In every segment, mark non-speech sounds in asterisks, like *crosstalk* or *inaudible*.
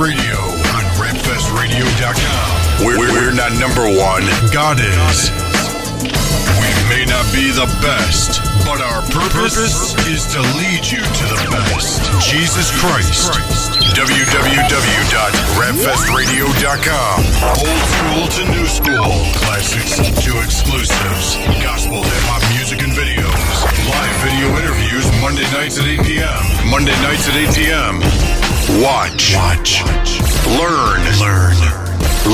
Radio on RapFestRadio.com. We're, we're not number one. God is. We may not be the best, but our purpose is to lead you to the best. Jesus Christ. www.rapfestradio.com. Old school to new school. Classics to exclusives. Gospel hip hop music and videos. Live video interviews Monday nights at 8 p.m. Monday nights at 8 p.m. Watch. Watch. Learn. Learn.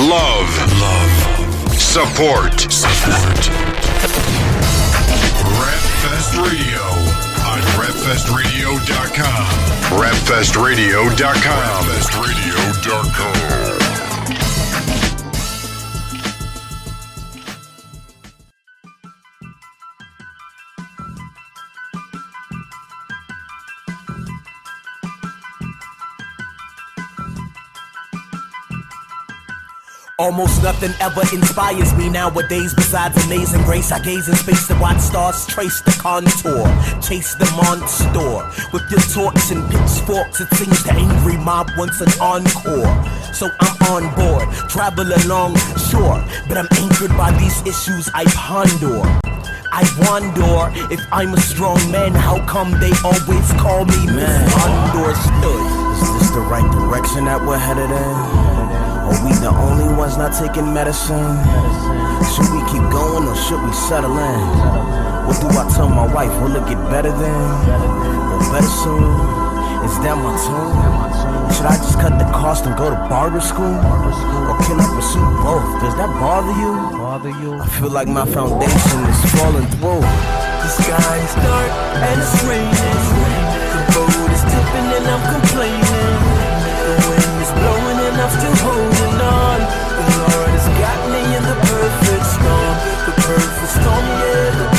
Love. Love. Support. Support. Rapfest Radio on rapfestradio.com. Rapfestradio.com. Rapfestradio.com. Almost nothing ever inspires me nowadays besides amazing grace. I gaze in space to watch stars trace the contour, chase the monster. With your torch and pitchforks, it seems the angry mob wants an encore. So I'm on board, travel along shore, but I'm anchored by these issues I ponder. I wonder if I'm a strong man, how come they always call me misunderstood? Is this the right direction that we're headed in? Are we the only ones not taking medicine? Should we keep going or should we settle in? What do I tell my wife? Will it get better then? Or better soon? Is that my tune? Should I just cut the cost and go to barber school? Or can I pursue both? Does that bother you? Bother you? I feel like my foundation is falling through. The sky is dark and it's raining. The boat is tipping and I'm complaining. I'm still holding on. The Lord has got me in the perfect storm. The perfect storm, yeah,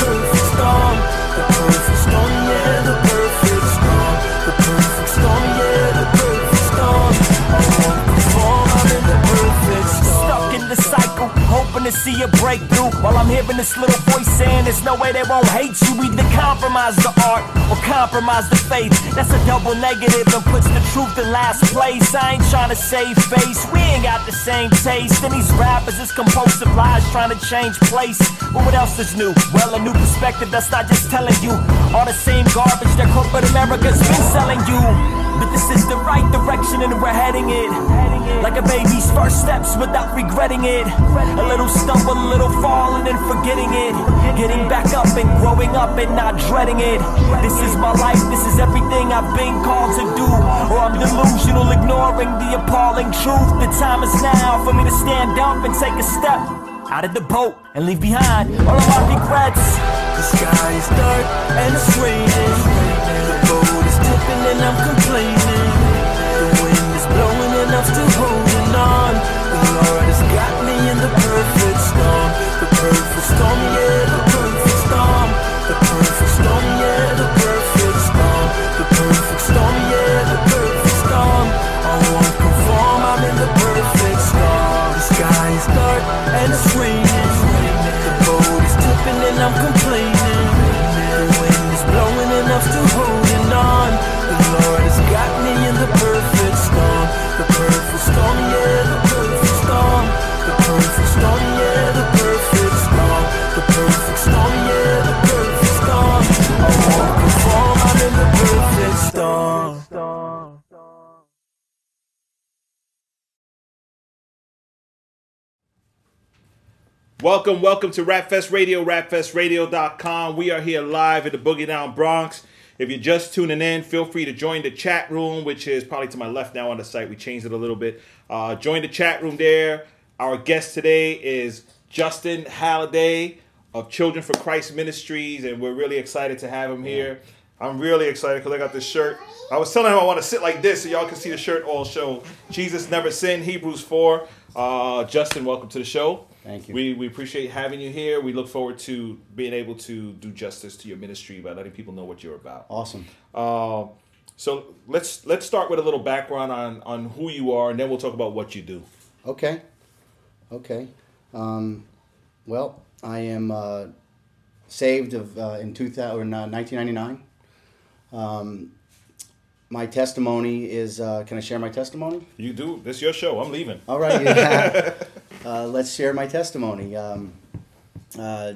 cycle, hoping to see a breakthrough. While I'm hearing this little voice saying there's no way they won't hate you. Either compromise the art or compromise the faith. That's a double negative and puts the truth in last place. I ain't trying to save face, we ain't got the same taste. And these rappers is compulsive lies trying to change place. But what else is new? Well, a new perspective that's not just telling you all the same garbage that corporate America's been selling you. But this is the right direction and we're heading it. Like a baby's first steps without regretting it. A little stumble, a little fall, and forgetting it. Getting back up and growing up and not dreading it. This is my life, this is everything I've been called to do. Or I'm delusional, ignoring the appalling truth. The time is now for me to stand up and take a step out of the boat and leave behind all of my regrets. The sky is dark and it's raining. The boat is tipping and I'm complaining. Storm, Welcome, welcome to Rapfest Radio, rapfestradio.com. We are here live at the Boogie Down Bronx. If you're just tuning in, feel free to join the chat room, which is probably to my left now on the site. We changed it a little bit. Uh, join the chat room there. Our guest today is Justin Halliday of Children for Christ Ministries, and we're really excited to have him here. I'm really excited because I got this shirt. I was telling him I want to sit like this so y'all can see the shirt all show. Jesus never sinned, Hebrews 4. Uh, Justin, welcome to the show. Thank you. We, we appreciate having you here. We look forward to being able to do justice to your ministry by letting people know what you're about. Awesome. Uh, so let's let's start with a little background on on who you are, and then we'll talk about what you do. Okay. Okay. Um, well, I am uh, saved of uh, in 2000, uh, 1999. Um, my testimony is. Uh, can I share my testimony? You do. This is your show. I'm leaving. All right. Yeah. *laughs* uh, let's share my testimony. Um, uh,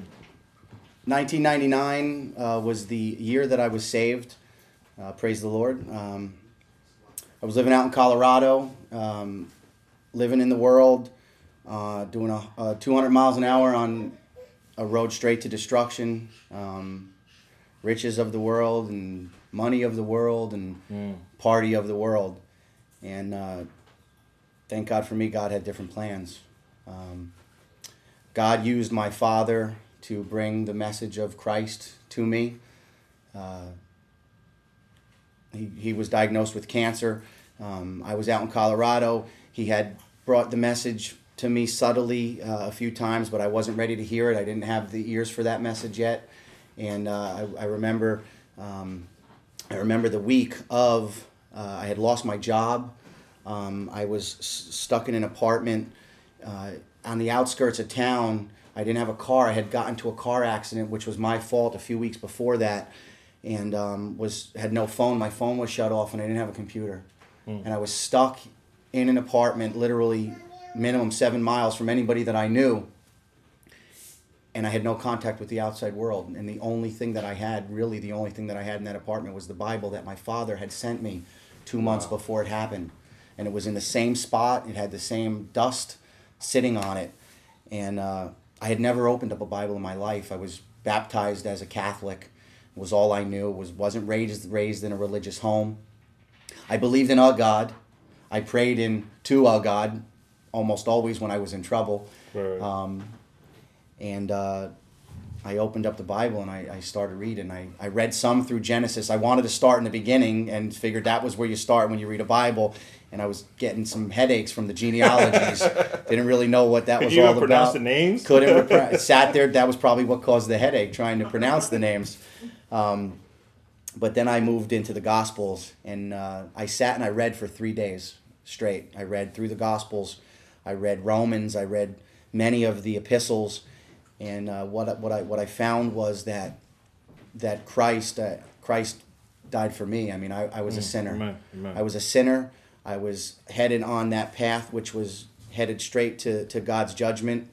1999 uh, was the year that I was saved. Uh, praise the Lord. Um, I was living out in Colorado, um, living in the world, uh, doing a, a 200 miles an hour on a road straight to destruction. Um, riches of the world and money of the world and party of the world. And uh, thank God for me, God had different plans. Um, God used my father to bring the message of Christ to me. Uh, he, he was diagnosed with cancer. Um, I was out in Colorado. He had brought the message to me subtly uh, a few times, but I wasn't ready to hear it. I didn't have the ears for that message yet. And uh, I, I remember, um, I remember the week of uh, I had lost my job. Um, I was s- stuck in an apartment uh, on the outskirts of town. I didn't have a car. I had gotten to a car accident, which was my fault a few weeks before that, and um, was had no phone. My phone was shut off, and I didn't have a computer, and I was stuck in an apartment, literally minimum seven miles from anybody that I knew. And I had no contact with the outside world, and the only thing that I had, really, the only thing that I had in that apartment was the Bible that my father had sent me two months before it happened, and it was in the same spot. It had the same dust sitting on it, and uh, I had never opened up a Bible in my life. I was baptized as a Catholic, was all I knew. Was wasn't raised raised in a religious home. I believed in a God. I prayed in to a God almost always when I was in trouble. Right. Um, and uh, I opened up the Bible and I, I started reading. I, I read some through Genesis. I wanted to start in the beginning and figured that was where you start when you read a Bible. And I was getting some headaches from the genealogies. *laughs* Didn't really know what that Could was you all even pronounce about. the names? Couldn't. *laughs* sat there. That was probably what caused the headache trying to pronounce the names. Um, but then I moved into the Gospels and uh, I sat and I read for three days straight. I read through the Gospels. I read Romans. I read many of the epistles, and uh, what I- what I what I found was that that Christ uh, Christ died for me. I mean, I, I was a sinner. Mm, amen, amen. I was a sinner. I was headed on that path, which was headed straight to, to God's judgment,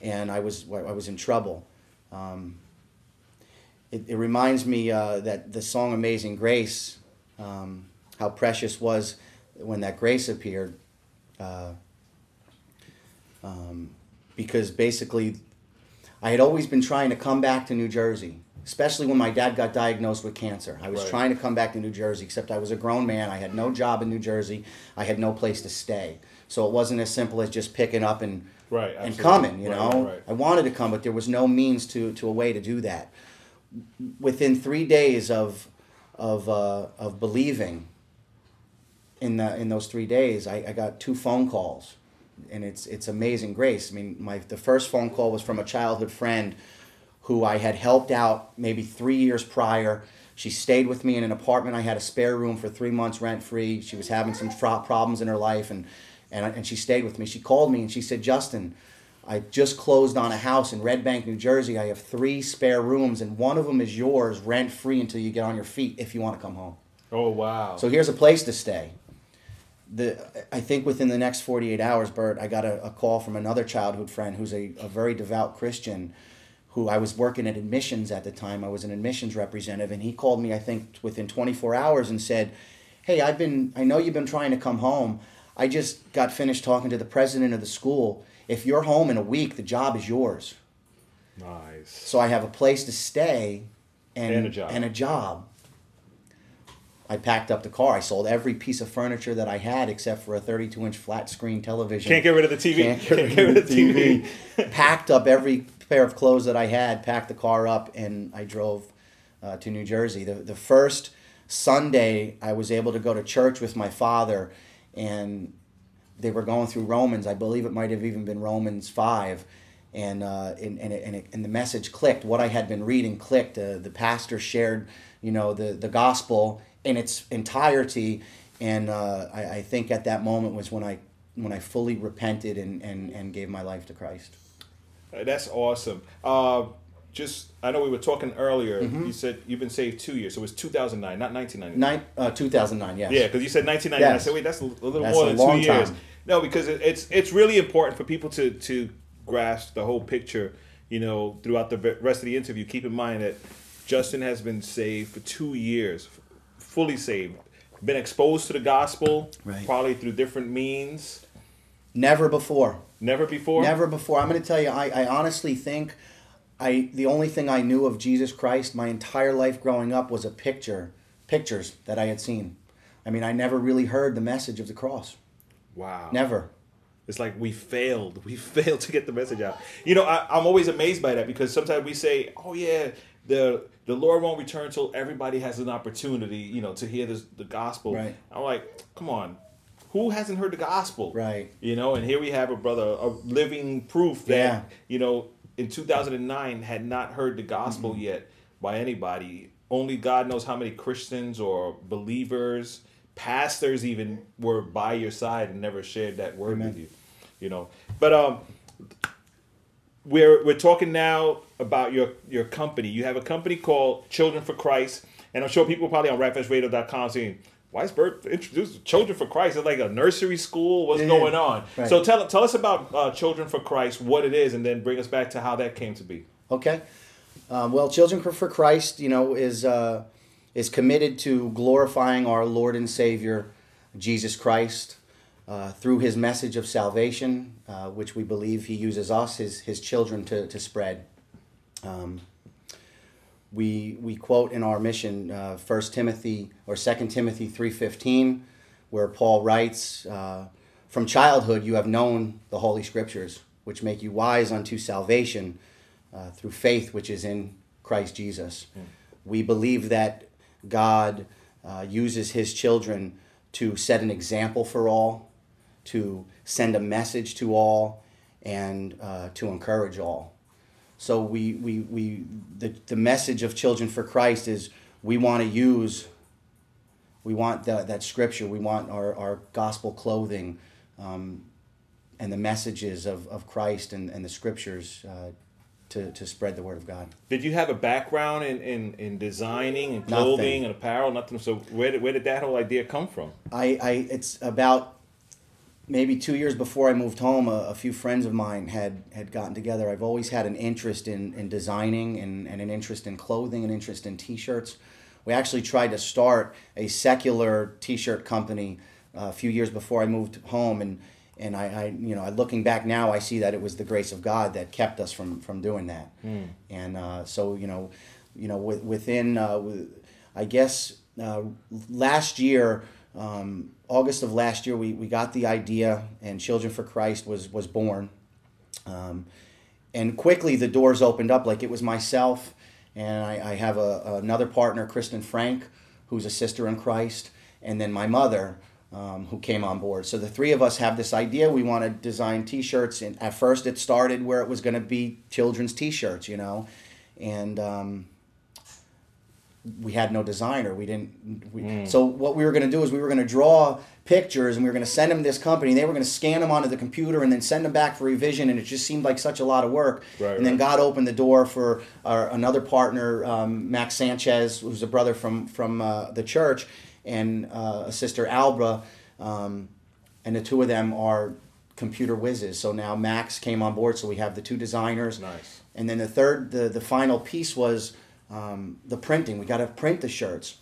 and I was I was in trouble. Um, it, it reminds me uh, that the song "Amazing Grace," um, how precious was when that grace appeared, uh, um, because basically, I had always been trying to come back to New Jersey, especially when my dad got diagnosed with cancer. I was Right. trying to come back to New Jersey, except I was a grown man. I had no job in New Jersey. I had no place to stay, so it wasn't as simple as just picking up and Right, and coming. You know, right, right. I wanted to come, but there was no means to to a way to do that. Within three days of of uh, of believing in the in those three days, I, I got two phone calls, and it's it's amazing grace. I mean, my the first phone call was from a childhood friend who I had helped out maybe three years prior. She stayed with me in an apartment. I had a spare room for three months rent free. She was having some problems in her life, and and and she stayed with me. She called me and she said, Justin. I just closed on a house in Red Bank, New Jersey. I have three spare rooms, and one of them is yours, rent free until you get on your feet if you want to come home. Oh wow. So here's a place to stay. The I think within the next 48 hours, Bert, I got a, a call from another childhood friend who's a, a very devout Christian who I was working at admissions at the time. I was an admissions representative, and he called me, I think, within 24 hours and said, Hey, I've been, I know you've been trying to come home. I just got finished talking to the president of the school. If you're home in a week, the job is yours. nice. So I have a place to stay and, And a job. And a job. I packed up the car. I sold every piece of furniture that I had except for a 32 inch flat screen television. Can't get rid of the TV. Can't get rid of the TV. packed up every pair of clothes that I had, packed the car up, and I drove uh, to New Jersey. The, the first Sunday, I was able to go to church with my father, and they were going through Romans. I believe it might have even been Romans 5. And, uh, and, and, it, and, it, and the message clicked. What I had been reading clicked. Uh, the pastor shared, you know, the, the gospel in its entirety. And uh, I, I think at that moment was when I, when I fully repented and, and, and gave my life to Christ. Uh, That's awesome. Uh, just I know we were talking earlier. Mm-hmm. You said you've been saved two years, so it was 2009, not 1999. Nine, uh, 2009, yes. Yeah, because you said 1999. I said, wait, that's a little That's more a than two years. time. No, because it, it's it's really important for people to to grasp the whole picture. You know, throughout the rest of the interview, keep in mind that Justin has been saved for two years, fully saved, been exposed to the gospel, Right. probably through different means. Never before. Never before. Never before. I'm going to tell you, I, I honestly think I the only thing I knew of Jesus Christ my entire life growing up was a picture, pictures that I had seen. I mean, I never really heard the message of the cross. Wow. Never. It's like we failed. We *laughs* failed to get the message out. You know, I, I'm always amazed by that because sometimes we say, "Oh yeah, the the Lord won't return until everybody has an opportunity, you know, to hear this, the gospel." Right. I'm like, come on, who hasn't heard the gospel? Right. You know, and here we have a brother, a living proof that Yeah. you know, in 2009 had not heard the gospel Mm-hmm. yet by anybody. Only God knows how many Christians or believers, pastors even were by your side and never shared that word with you. You know, but um, we're we're talking now about your your company. You have a company called Children for Christ, and I'm sure people probably on rapfestradio.com saying. Why is Bert introduced Children for Christ? It's like a nursery school. What's Yeah, going on? right. So tell tell us about uh, Children for Christ, what it is, and then bring us back to how that came to be. Okay. Um, well, Children for Christ, you know, is uh, is committed to glorifying our Lord and Savior Jesus Christ uh, through His message of salvation, uh, which we believe He uses us, His His children, to to spread. Um, we we quote in our mission uh, 1 Timothy or 2 Timothy 3:15 where Paul writes uh, from childhood you have known the holy scriptures which make you wise unto salvation uh, through faith which is in Christ Jesus. We believe that God uh, uses his children to set an example for all, to send a message to all, and uh, to encourage all. So we, we, we the, the message of Children for Christ is we want to use, we want that that scripture, we want our, our gospel clothing um, and the messages of, of Christ and, and the scriptures uh, to, to spread the word of God. Did you have a background in, in, in designing and clothing Nothing. and apparel? Nothing. So where did, where did that whole idea come from? I, I it's about maybe two years before I moved home, a, a few friends of mine had, had gotten together. I've always had an interest in, in designing and, and an interest in clothing, an interest in t-shirts. We actually tried to start a secular t-shirt company uh, a few years before I moved home, and and I, I you know looking back now, I see that it was the grace of God that kept us from from doing that, and uh, so you know, you know with, within uh, I guess uh, last year. Um, August of last year, we, we got the idea, and Children for Christ was was born. Um, and quickly, the doors opened up. Like it was myself, and I, I have a, another partner, Kristen Frank, who's a sister in Christ, and then my mother, um, who came on board. So the three of us have this idea. We want to design T-shirts, and at first, it started where it was going to be children's T-shirts, you know, and. We had no designer. We didn't. We, So what we were going to do is we were going to draw pictures and we were going to send them to this company. And they were going to scan them onto the computer and then send them back for revision. And it just seemed like such a lot of work. Right, and then. God opened the door for our, another partner, um, Max Sanchez, who's a brother from from uh, the church, and uh, a sister Albra, um, and the two of them are computer whizzes. So now Max came on board. So we have the two designers. Nice. And then the third, the, the final piece was um, the printing. We got to print the shirts.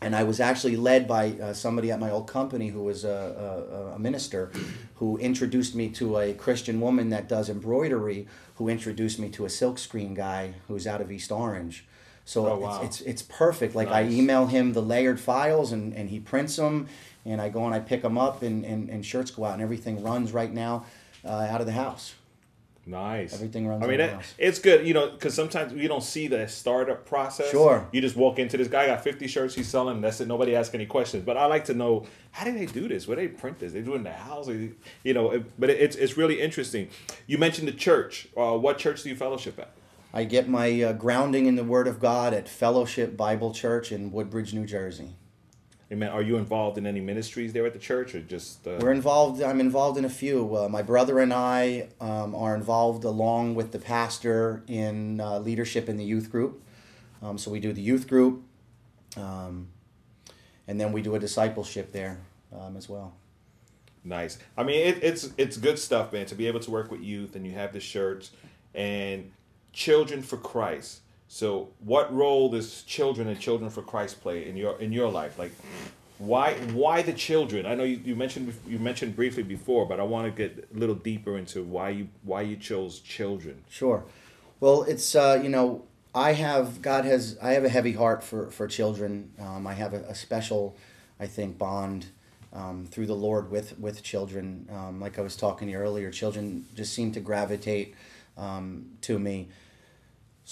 And I was actually led by uh, somebody at my old company who was a, a, a minister who introduced me to a Christian woman that does embroidery, who introduced me to a silkscreen guy who's out of East Orange. So Oh, wow. it's, it's, it's perfect. Like I email him the layered files and, and he prints them. And I go and I pick them up and, and, and shirts go out and everything runs right now uh, out of the house. Nice. Everything runs I mean, that, it's good, you know, because sometimes you don't see the startup process. Sure. You just walk into this guy got 50 shirts he's selling. And that's it. Nobody asks any questions. But I like to know how do they do this? Where they print this? They do it in the house, you know. It, but it, it's it's really interesting. You mentioned the church. Uh, what church do you fellowship at? I get my uh, grounding in the Word of God at Fellowship Bible Church in Woodbridge, New Jersey. Amen. Are you involved in any ministries there at the church, or just? Uh, We're involved. I'm involved in a few. Uh, my brother and I um, are involved along with the pastor in uh, leadership in the youth group. Um, so we do the youth group, um, and then we do a discipleship there um, as well. Nice. I mean, it, it's it's good stuff, man. To be able to work with youth, and you have the shirts and children for Christ. So, what role does children and children for Christ play in your in your life? Like, why why the children? I know you, you mentioned you mentioned briefly before, but I want to get a little deeper into why you why you chose children. Sure. Well, it's uh, you know I have God has I have a heavy heart for for children. Um, I have a, a special, I think, bond um, through the Lord with with children. Um, like I was talking to you earlier, children just seem to gravitate um, to me.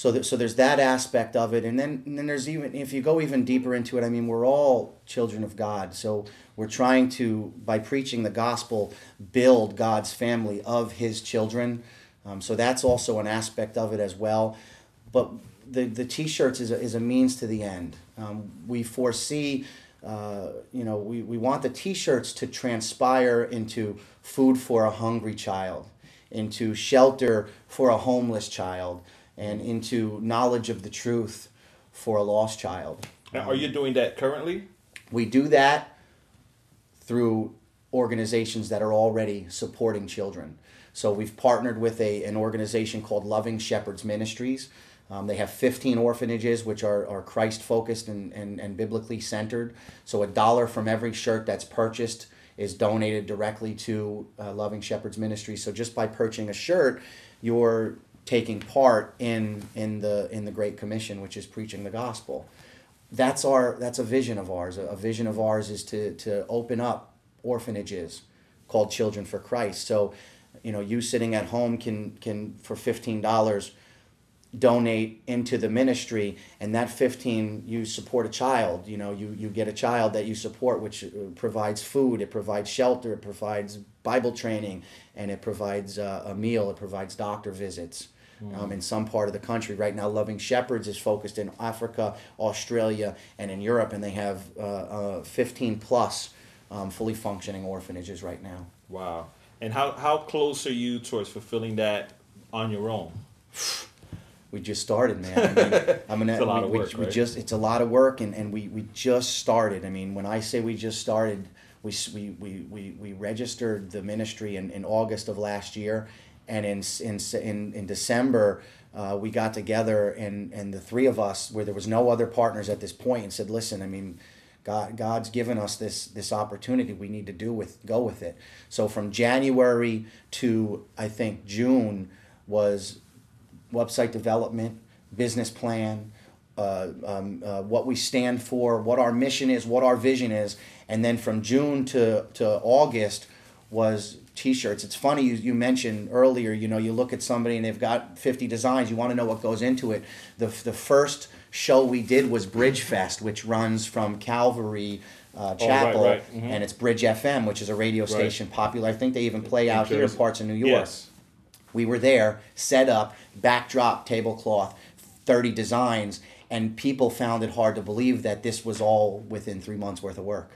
So that, so there's that aspect of it, and then and then there's even if you go even deeper into it. I mean, we're all children of God, so we're trying to by preaching the gospel build God's family of His children. Um, so that's also an aspect of it as well. But the the t-shirts is a, is a means to the end. Um, we foresee. Uh, you know, we, we want the t-shirts to transpire into food for a hungry child, into shelter for a homeless child, and into knowledge of the truth for a lost child. Now, are you doing that currently? We do that through organizations that are already supporting children. So we've partnered with a, an organization called Loving Shepherds Ministries. Um, they have 15 orphanages which are, are Christ focused and, and, and biblically centered. So a dollar from every shirt that's purchased is donated directly to uh, Loving Shepherds Ministry. So just by purchasing a shirt, you're taking part in in the in the Great Commission, which is preaching the gospel. That's our that's a vision of ours. A, vision of ours is to to open up orphanages called Children for Christ. So, you know, you sitting at home can can for fifteen dollars donate into the ministry and that 15 you support a child you know you, you get a child that you support which uh, provides food it provides shelter it provides bible training and it provides uh, a meal it provides doctor visits um, in some part of the country right now loving shepherds is focused in africa australia and in europe and they have uh, uh, 15 plus um, fully functioning orphanages right now Wow. And how how close are you towards fulfilling that on your own? we just started, man. *laughs* I mean, I'm gonna. It's a lot we, of work, we right? just it's a lot of work, and, and we, we just started. I mean, when I say we just started, we we, we, we, we registered the ministry in, in August of last year, and in in in, in December. Uh, we got together and, and the three of us, where there was no other partners at this point, and said, "Listen, I mean, God, God's given us this this opportunity. We need to do with go with it." So from January to I think June was website development, business plan, uh, um, uh, what we stand for, what our mission is, what our vision is, and then from June to, to August was t-shirts. It's funny you, you mentioned earlier, you know, you look at somebody and they've got 50 designs, you want to know what goes into it. The, the first show we did was Bridge Fest, which runs from Calvary uh, Chapel, right. Mhm. and it's Bridge FM, which is a radio station popular. I think they even play out here in parts of New York. Yes. We were there, set up, backdrop, tablecloth, 30 designs, and people found it hard to believe that this was all within three months worth of work.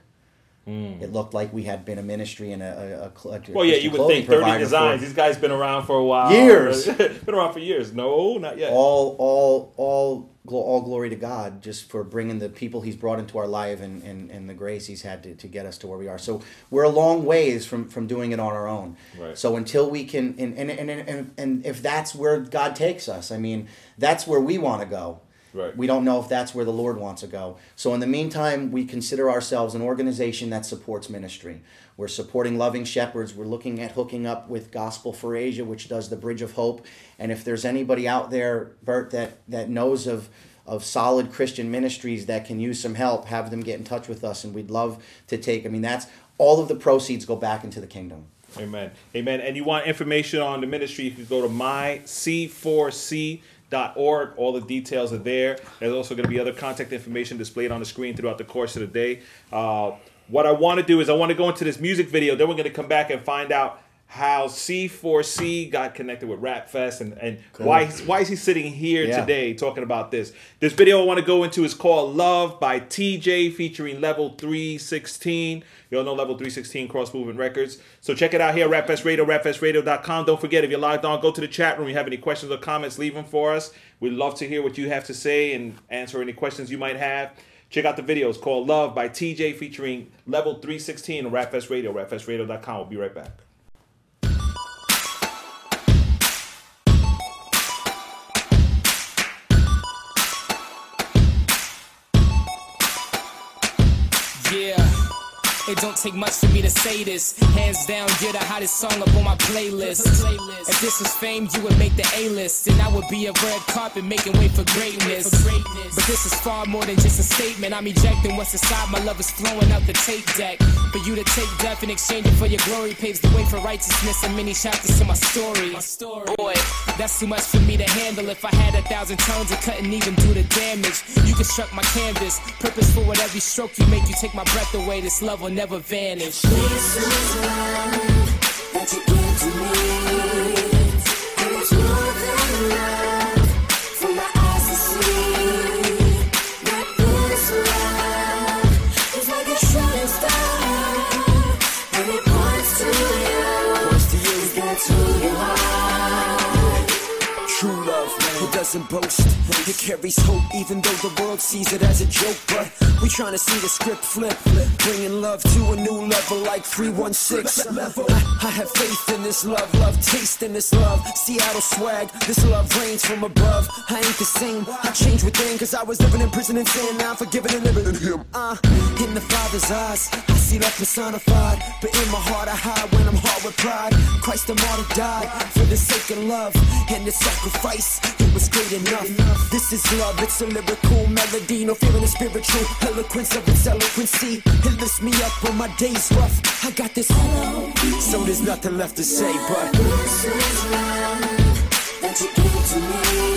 Mm. It looked like we had been a ministry and a, a, a, a. Well, yeah, you would clothing think 30 provider designs. for These guys been around for a while. Years. *laughs* been around for years. No, not yet. all, all, all, glo- all glory to God just for bringing the people He's brought into our life and, and, and the grace He's had to, to get us to where we are. So we're a long ways from, from doing it on our own. Right. So until we can, and, and, and, and, and if that's where God takes us, I mean, that's where we want to go. Right. We don't know if that's where the Lord wants to go. So in the meantime, we consider ourselves an organization that supports ministry. We're supporting Loving Shepherds. We're looking at hooking up with Gospel for Asia, which does the Bridge of Hope. And if there's anybody out there, Bert, that, that knows of of solid Christian ministries that can use some help, have them get in touch with us, and we'd love to take. I mean, that's all of the proceeds go back into the kingdom. Amen. Amen. And you want information on the ministry, you can go to myc4c.org. All the details are there. There's also going to be other contact information displayed on the screen throughout the course of the day. Uh, what I want to do is I want to go into this music video, then we're going to come back and find out how C4C got connected with Rap Fest and, and why he's- why is he sitting here Yeah. today talking about this. This video I want to go into is called Love by TJ featuring Level 316. You all know Level 316 Cross Movement Records. So check it out here, Rapfest Radio, rapfestradio.com. Don't forget, if you're logged on, go to the chat room. If you have any questions or comments, leave them for us. We'd love to hear what you have to say and answer any questions you might have. Check out the videos called Love by TJ featuring Level 316 on Rapfest Radio, rapfestradio.com. We'll be right back. It don't take much for me to say this. Hands down, you're the hottest song up on my playlist. If this was fame, you would make the A-list, and I would be a red carpet making way for greatness. But this is far more than just a statement. I'm ejecting what's inside. My love is flowing out the tape deck. For you to take death and exchange it for your glory paves the way for righteousness and many chapters to my story. Boy, that's too much for me to handle. If I had a thousand tongues, it couldn't even do the damage. You construct my canvas, purposeful with every stroke you make. You take my breath away. This love will never vanish. Doesn't boast. It carries hope, even though the world sees it as a joke. But we trying to see the script flip, bringing love to a new level like 316. I, I have faith in this love, love taste in this love. Seattle swag, this love rains from above. I ain't the same, I changed within, cause I was living in prison and sin. Now I'm forgiven and living in Him. Uh, in the Father's eyes, I see love personified. But in my heart, I hide when I'm hard with pride. Christ the martyr died for the sake of love and the sacrifice. Was great enough. This is love, it's a lyrical melody. No fear in spiritual eloquence of its eloquency. It lifts me up when my day's rough. I got this so there's nothing left to say but. That's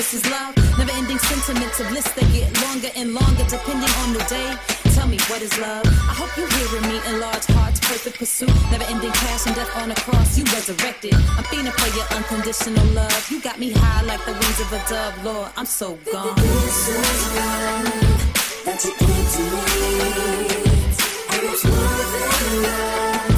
this is love. Never ending sentiments of bliss that get longer and longer depending on the day. Tell me, what is love? I hope you're hearing me in large hearts, perfect pursuit. Never ending passion, death on a cross, you resurrected. I'm feeling for your unconditional love. You got me high like the wings of a dove, Lord. I'm so gone. This is love that you give to me. And it's more than love.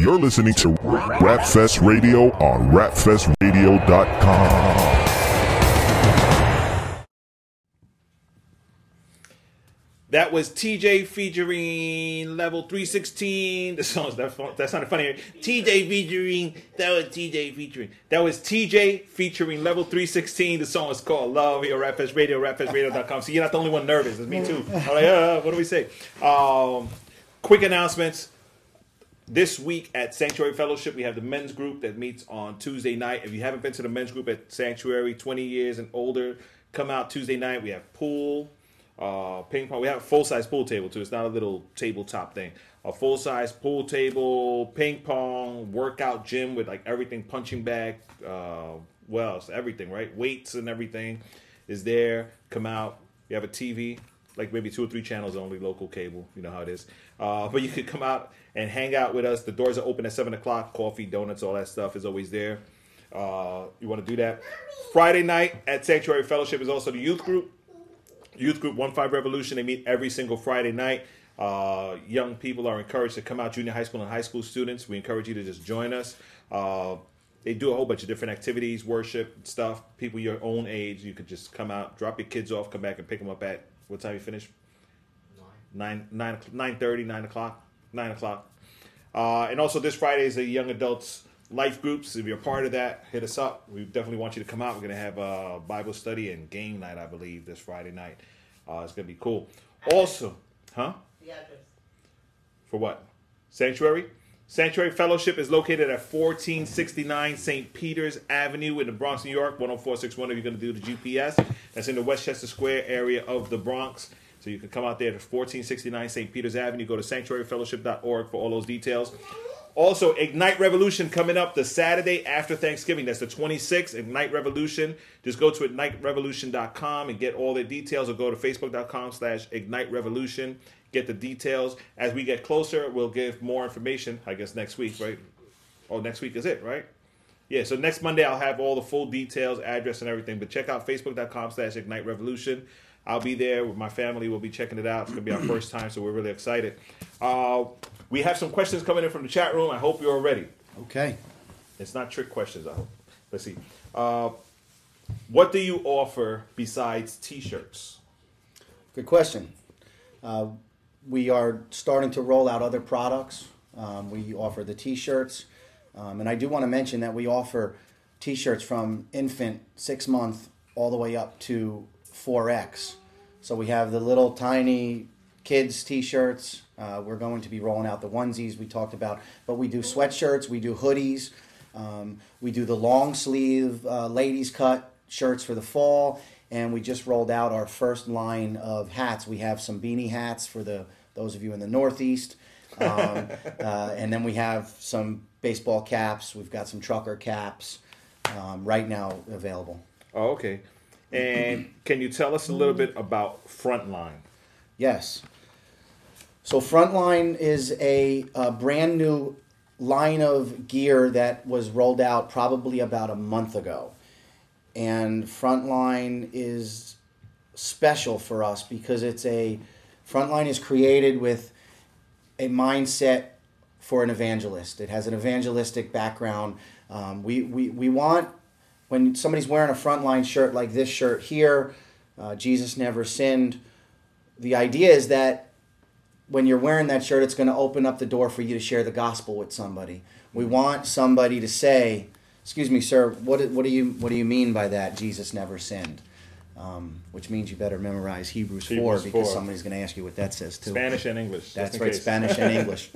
You're listening to Rapfest Radio on rapfestradio.com. That was TJ featuring Level 316. *laughs* The song's that, that sounded funny. TJ featuring, that was TJ featuring. That was TJ featuring Level 316. The song is called Love here, Rapfest Radio, rapfestradio.com. So you're not the only one nervous. It's me too. I'm like, uh, what do we say? Um, quick announcements. This week at Sanctuary Fellowship, we have the men's group that meets on Tuesday night. If you haven't been to the men's group at Sanctuary, 20 years and older, come out Tuesday night. We have pool, uh, ping pong. We have a full size pool table too. It's not a little tabletop thing. A full size pool table, ping pong, workout gym with like everything, punching bag, uh, well, it's everything, right? Weights and everything is there. Come out. You have a TV, like maybe two or three channels only, local cable. You know how it is. Uh, *laughs* but you could come out and hang out with us. The doors are open at seven o'clock. Coffee, donuts, all that stuff is always there. Uh, you want to do that? Friday night at Sanctuary Fellowship is also the youth group. Youth Group One Five Revolution. They meet every single Friday night. Uh, young people are encouraged to come out. Junior high school and high school students, we encourage you to just join us. Uh, they do a whole bunch of different activities, worship stuff. People your own age, you could just come out, drop your kids off, come back and pick them up at what time you finish? Nine, nine, nine thirty, nine o'clock, nine o'clock. Uh, and also this Friday is a young adults life groups. If you're a part of that, hit us up. We definitely want you to come out. We're gonna have a Bible study and game night, I believe, this Friday night. Uh, it's gonna be cool. Also, huh? The address. For what? Sanctuary? Sanctuary Fellowship is located at 1469 St. Peter's Avenue in the Bronx, New York, 10461 if you're going to do the GPS. That's in the Westchester Square area of the Bronx. So you can come out there to 1469 St. Peter's Avenue. Go to sanctuaryfellowship.org for all those details. Also, Ignite Revolution coming up the Saturday after Thanksgiving. That's the 26th, Ignite Revolution. Just go to igniterevolution.com and get all the details or go to facebook.com slash Ignite Revolution. Get the details. As we get closer, we'll give more information, I guess, next week, right? Oh, next week is it, right? Yeah, so next Monday I'll have all the full details, address, and everything. But check out facebook.com slash Ignite Revolution. I'll be there with my family. We'll be checking it out. It's going to be our first time, so we're really excited. Uh, we have some questions coming in from the chat room. I hope you're ready. Okay. It's not trick questions, I hope. Let's see. Uh, what do you offer besides t-shirts? Good question. Uh, we are starting to roll out other products. Um, we offer the T-shirts, um, and I do want to mention that we offer T-shirts from infant six month all the way up to 4X. So we have the little tiny kids T-shirts. Uh, we're going to be rolling out the onesies we talked about, but we do sweatshirts, we do hoodies, um, we do the long sleeve uh, ladies cut shirts for the fall, and we just rolled out our first line of hats. We have some beanie hats for the those of you in the Northeast, um, *laughs* uh, and then we have some baseball caps. We've got some trucker caps um, right now available. Oh, okay. And can you tell us a little bit about Frontline? Yes. So Frontline is a, a brand new line of gear that was rolled out probably about a month ago. And Frontline is special for us because it's a Frontline is created with a mindset for an evangelist. It has an evangelistic background. Um, we, we, we want, when somebody's wearing a Frontline shirt like this shirt here, uh, Jesus never sinned, the idea is that when you're wearing that shirt, it's going to open up the door for you to share the gospel with somebody. We want somebody to say, "Excuse me, sir, what, what do you what do you mean by that? Jesus never sinned." Um, which means you better memorize Hebrews, four because 4. somebody's going to ask you what that says too. Spanish and English. That's right, case. Spanish and *laughs* English.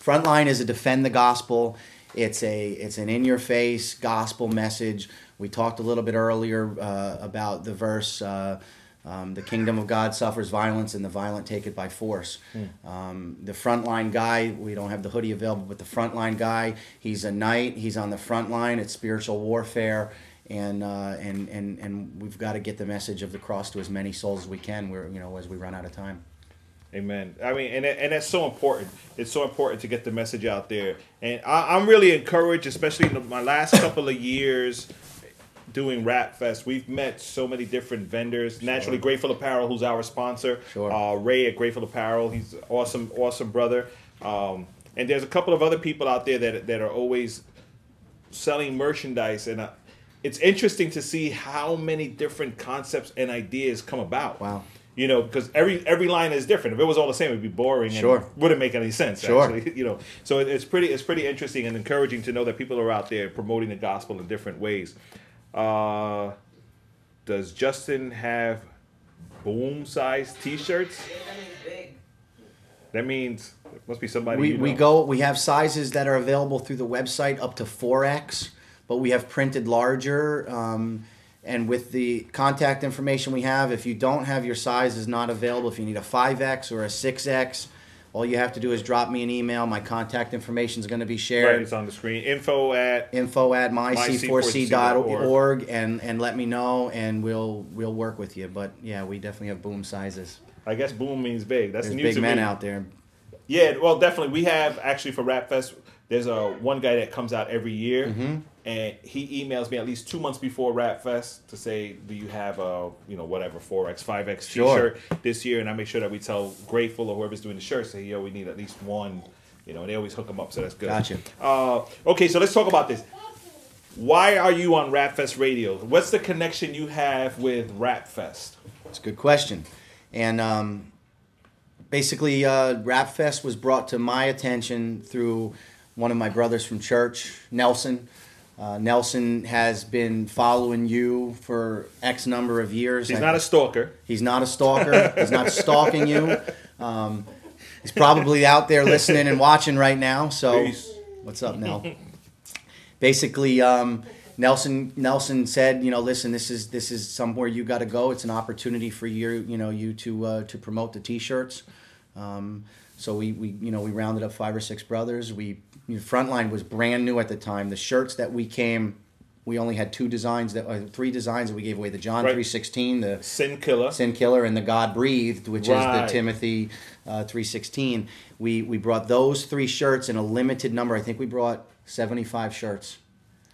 Frontline is a defend the gospel. It's a it's an in your face gospel message. We talked a little bit earlier uh, about the verse. Uh, um, the kingdom of God suffers violence, and the violent take it by force. Um, the frontline guy, we don't have the hoodie available, but the frontline guy, he's a knight. He's on the front line. It's spiritual warfare, and uh, and and and we've got to get the message of the cross to as many souls as we can. We're you know as we run out of time. Amen. I mean, and and that's so important. It's so important to get the message out there. And I, I'm really encouraged, especially in my last couple of years doing Rap Fest. We've met so many different vendors. Naturally, Grateful Apparel, who's our sponsor. Sure. Uh, Ray at Grateful Apparel. He's an awesome, awesome brother. Um, and there's a couple of other people out there that that are always selling merchandise and. Uh, it's interesting to see how many different concepts and ideas come about. Wow. You know, because every every line is different. If it was all the same, it'd be boring Sure. and wouldn't make any sense. Sure. Actually, *laughs* you know, so it, it's pretty it's pretty interesting and encouraging to know that people are out there promoting the gospel in different ways. Uh, does Justin have boom size T-shirts? Yeah, that is big. That means it must be somebody. We, you we go. We have sizes that are available through the website up to four X, but we have printed larger. Um, and with the contact information we have, if you don't have your size is not available, if you need a five X or a six X, all you have to do is drop me an email. My contact information is going to be Right, shared. it's on the screen. Info at Info at myc4c.org myc4c.org. and and let me know, and we'll we'll work with you. But yeah, we definitely have boom sizes. I guess boom means big. That's There's news big to men me. out there. Yeah, well, definitely. We have actually for Rap Fest. There's a one guy that comes out every year, Mm-hmm. And he emails me at least two months before Rap Fest to say, "Do you have a you know whatever four X five X Sure. T-shirt this year?" And I make sure that we tell Grateful or whoever's doing the shirt, say, "Yo, we need at least one." You know, and they always hook them up, so that's good. Gotcha. Uh, okay, so let's talk about this. Why are you on Rap Fest Radio? What's the connection you have with Rap Fest? It's a good question. And um, basically, uh, Rap Fest was brought to my attention through one of my brothers from church, Nelson. Uh, Nelson has been following you for X number of years. He's I- not a stalker. He's not a stalker. He's not stalking you. Um, he's probably out there listening and watching right now. So, Peace. what's up, Nell? Basically, um, Nelson Nelson said, you know, listen, this is this is somewhere you got to go. It's an opportunity for you, you know, you to uh, to promote the T-shirts. Um, so we, we you know we rounded up five or six brothers. We you know, Frontline was brand new at the time. The shirts that we came, we only had two designs that uh, three designs that we gave away. The John Right. three sixteen, the Sin Killer. Sin Killer and the God Breathed, which Right. is the Timothy uh, 316. We we brought those three shirts in a limited number. I think we brought 75 shirts.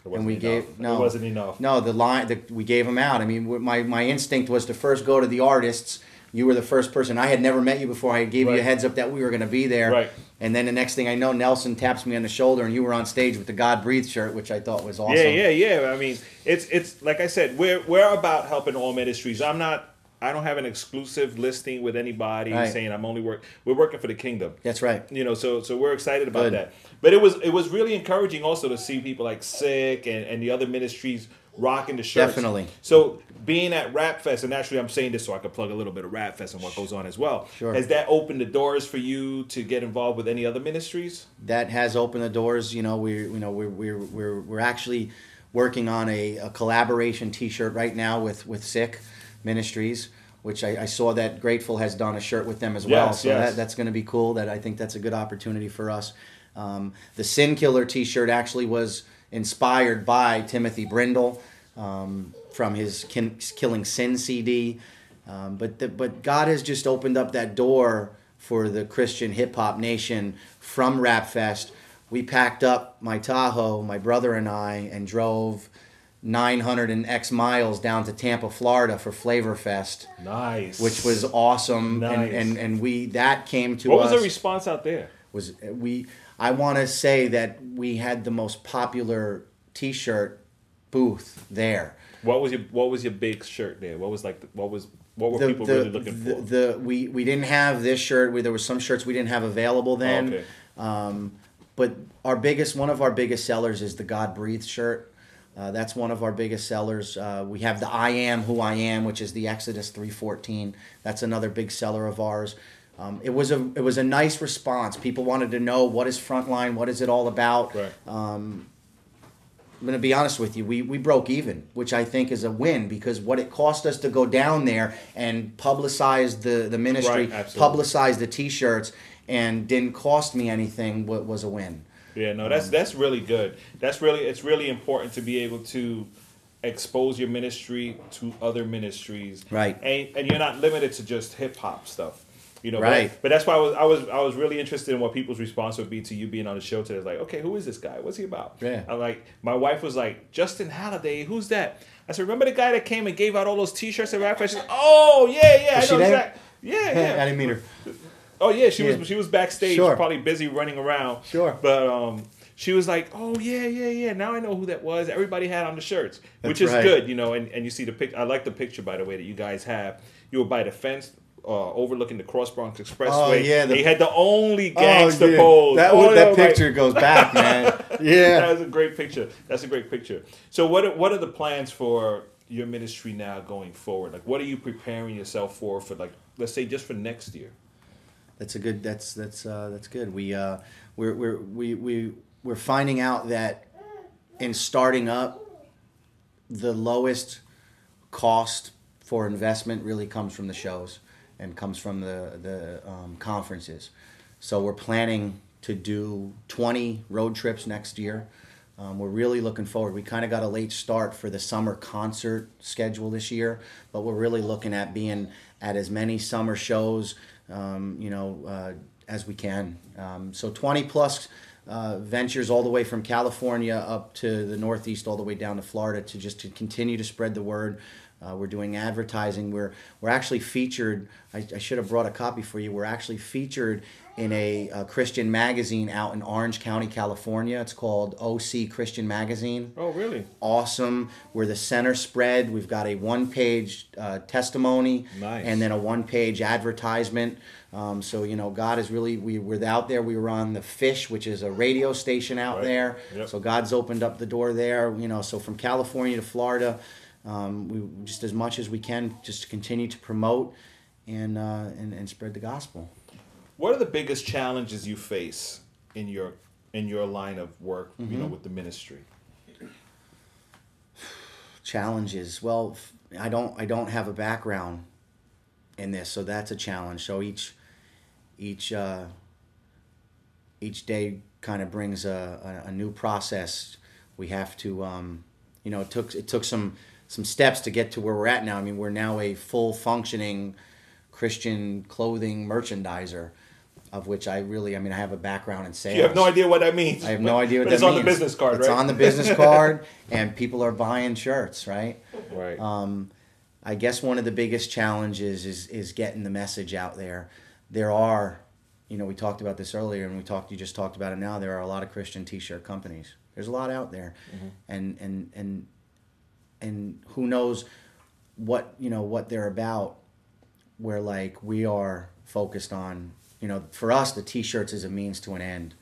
It wasn't and we enough. gave no, It wasn't enough. No, the line that we gave them out. I mean, my my instinct was to first go to the artists. You were the first person. I had never met you before. I gave you a heads up that we were going to be there. Right. And then the next thing I know, Nelson taps me on the shoulder, and you were on stage with the God Breathe shirt, which I thought was awesome. Yeah, yeah, yeah. I mean, it's it's like I said, we're we're about helping all ministries. I'm not. I don't have an exclusive listing with anybody Right. saying I'm only work. We're working for the kingdom. That's right. You know, so so we're excited about Good. that. But it was it was really encouraging also to see people like Sick and, and the other ministries rocking the shirts. Definitely. So being at Rap Fest, and actually I'm saying this so I could plug a little bit of Rap Fest and what goes on as well. Sure. Has that opened the doors for you to get involved with any other ministries? that has opened the doors. You know, we you know we're we're we're, we're actually working on a, a collaboration T-shirt right now with with Sick Ministries, which I, I saw that Grateful has done a shirt with them as well. Yes, so yes. that, that's going to be cool. That I think that's a good opportunity for us. Um, the Sin Killer T-shirt actually was inspired by Timothy Brindle um, from his Kin- Killing Sin CD. Um, but the, but God has just opened up that door for the Christian hip hop nation from Rap Fest. We packed up my Tahoe, my brother and I, and drove 900 and X miles down to Tampa, Florida for Flavor Fest, Nice. which was awesome. Nice. And, and and we that came to what was the response out there? was we I want to say that we had the most popular T-shirt booth there. What was your What was your big shirt there? What was like? The, what was What were people really looking the, for? The, we we didn't have this shirt. We, there were some shirts we didn't have available then. okay. Um, but our biggest, one of our biggest sellers is the God Breathed shirt. Uh, that's one of our biggest sellers. Uh, we have the I Am Who I Am, which is the Exodus 314. That's another big seller of ours. Um, it was a it was a nice response. People wanted to know what is Frontline, what is it all about. Right. I'm going to be honest with you. We, we broke even, which I think is a win because what it cost us to go down there and publicize the, the ministry, Right, publicize the T-shirts, and didn't cost me anything wa- was a win. Yeah, no, that's that's really good. That's really it's really important to be able to expose your ministry to other ministries. Right. And and you're not limited to just hip hop stuff. You know, Right. But, but that's why I was I was I was really interested in what people's response would be to you being on the show today. Like, okay, who is this guy? What's he about? Yeah. I'm like, my wife was like, Justin Halliday, who's that? I said, remember the guy that came and gave out all those T-shirts at Rap Fest? She's like, Oh yeah, yeah, Was *laughs* I know exactly. Yeah, yeah. I didn't mean her. Oh yeah, she Yeah. was she was backstage, Sure. probably busy running around. Sure. But um, she was like, "Oh yeah, yeah, yeah." Now I know who that was. Everybody had on the shirts, which is right. good, you know. And, and you see the pic. I like the picture by the way that you guys have. You were by the fence. Uh, overlooking the Cross Bronx Expressway. Oh, yeah, the- they had the only gangster Oh, yeah. pose. That, Oh, was- that was like- picture goes back, *laughs* man. Yeah. That's a great picture. That's a great picture. So, what are, what are the plans for your ministry now going forward? Like, what are you preparing yourself for? For like, let's say, just for next year. That's a good. That's that's uh, that's good. We uh, we're we're we we we're finding out that in starting up, the lowest cost for investment really comes from the shows and comes from the the um, conferences. So we're planning to do 20 road trips next year. Um, we're really looking forward. We kind of got a late start for the summer concert schedule this year, but we're really looking at being at as many summer shows, um, you know, uh, as we can. Um, so 20 plus uh, ventures all the way from California up to the Northeast, all the way down to Florida, to just to continue to spread the word. Uh, we're doing advertising. We're we're actually featured. I, I should have brought a copy for you. We're actually featured in a, uh Christian magazine out in Orange County, California. It's called OC Christian Magazine Oh, really? awesome. We're the center spread. We've got a one page uh, testimony Nice. and then a one page advertisement. Um, so, you know, God is really, we were out there. We were on the Fish, which is a radio station out Right. there. Yep. So, God's opened up the door there. You know, so from California to Florida, um, we just as much as we can just continue to promote and, uh, and, and spread the gospel. What are the biggest challenges you face in your in your line of work? You Mm-hmm. know, with the ministry. challenges well i don't i don't have a background in this so that's a challenge so each each uh each day kind of brings a, a, a new process we have to um you know it took it took some some steps to get to where we're at now i mean we're now a full functioning christian clothing merchandiser of which i really i mean i have a background in sales You have no idea what that means. I have no idea what but that it's on the business card, It's right? on the business *laughs* card, and people are buying shirts, right? right. Um, I guess one of the biggest challenges is is getting the message out there. There are, you know, we talked about this earlier, and we talked. You just talked about it now. There are a lot of Christian T-shirt companies. There's a lot out there, and and and and who knows what you know what they're about. Where like we are focused on, you know, for us the T-shirts is a means to an end.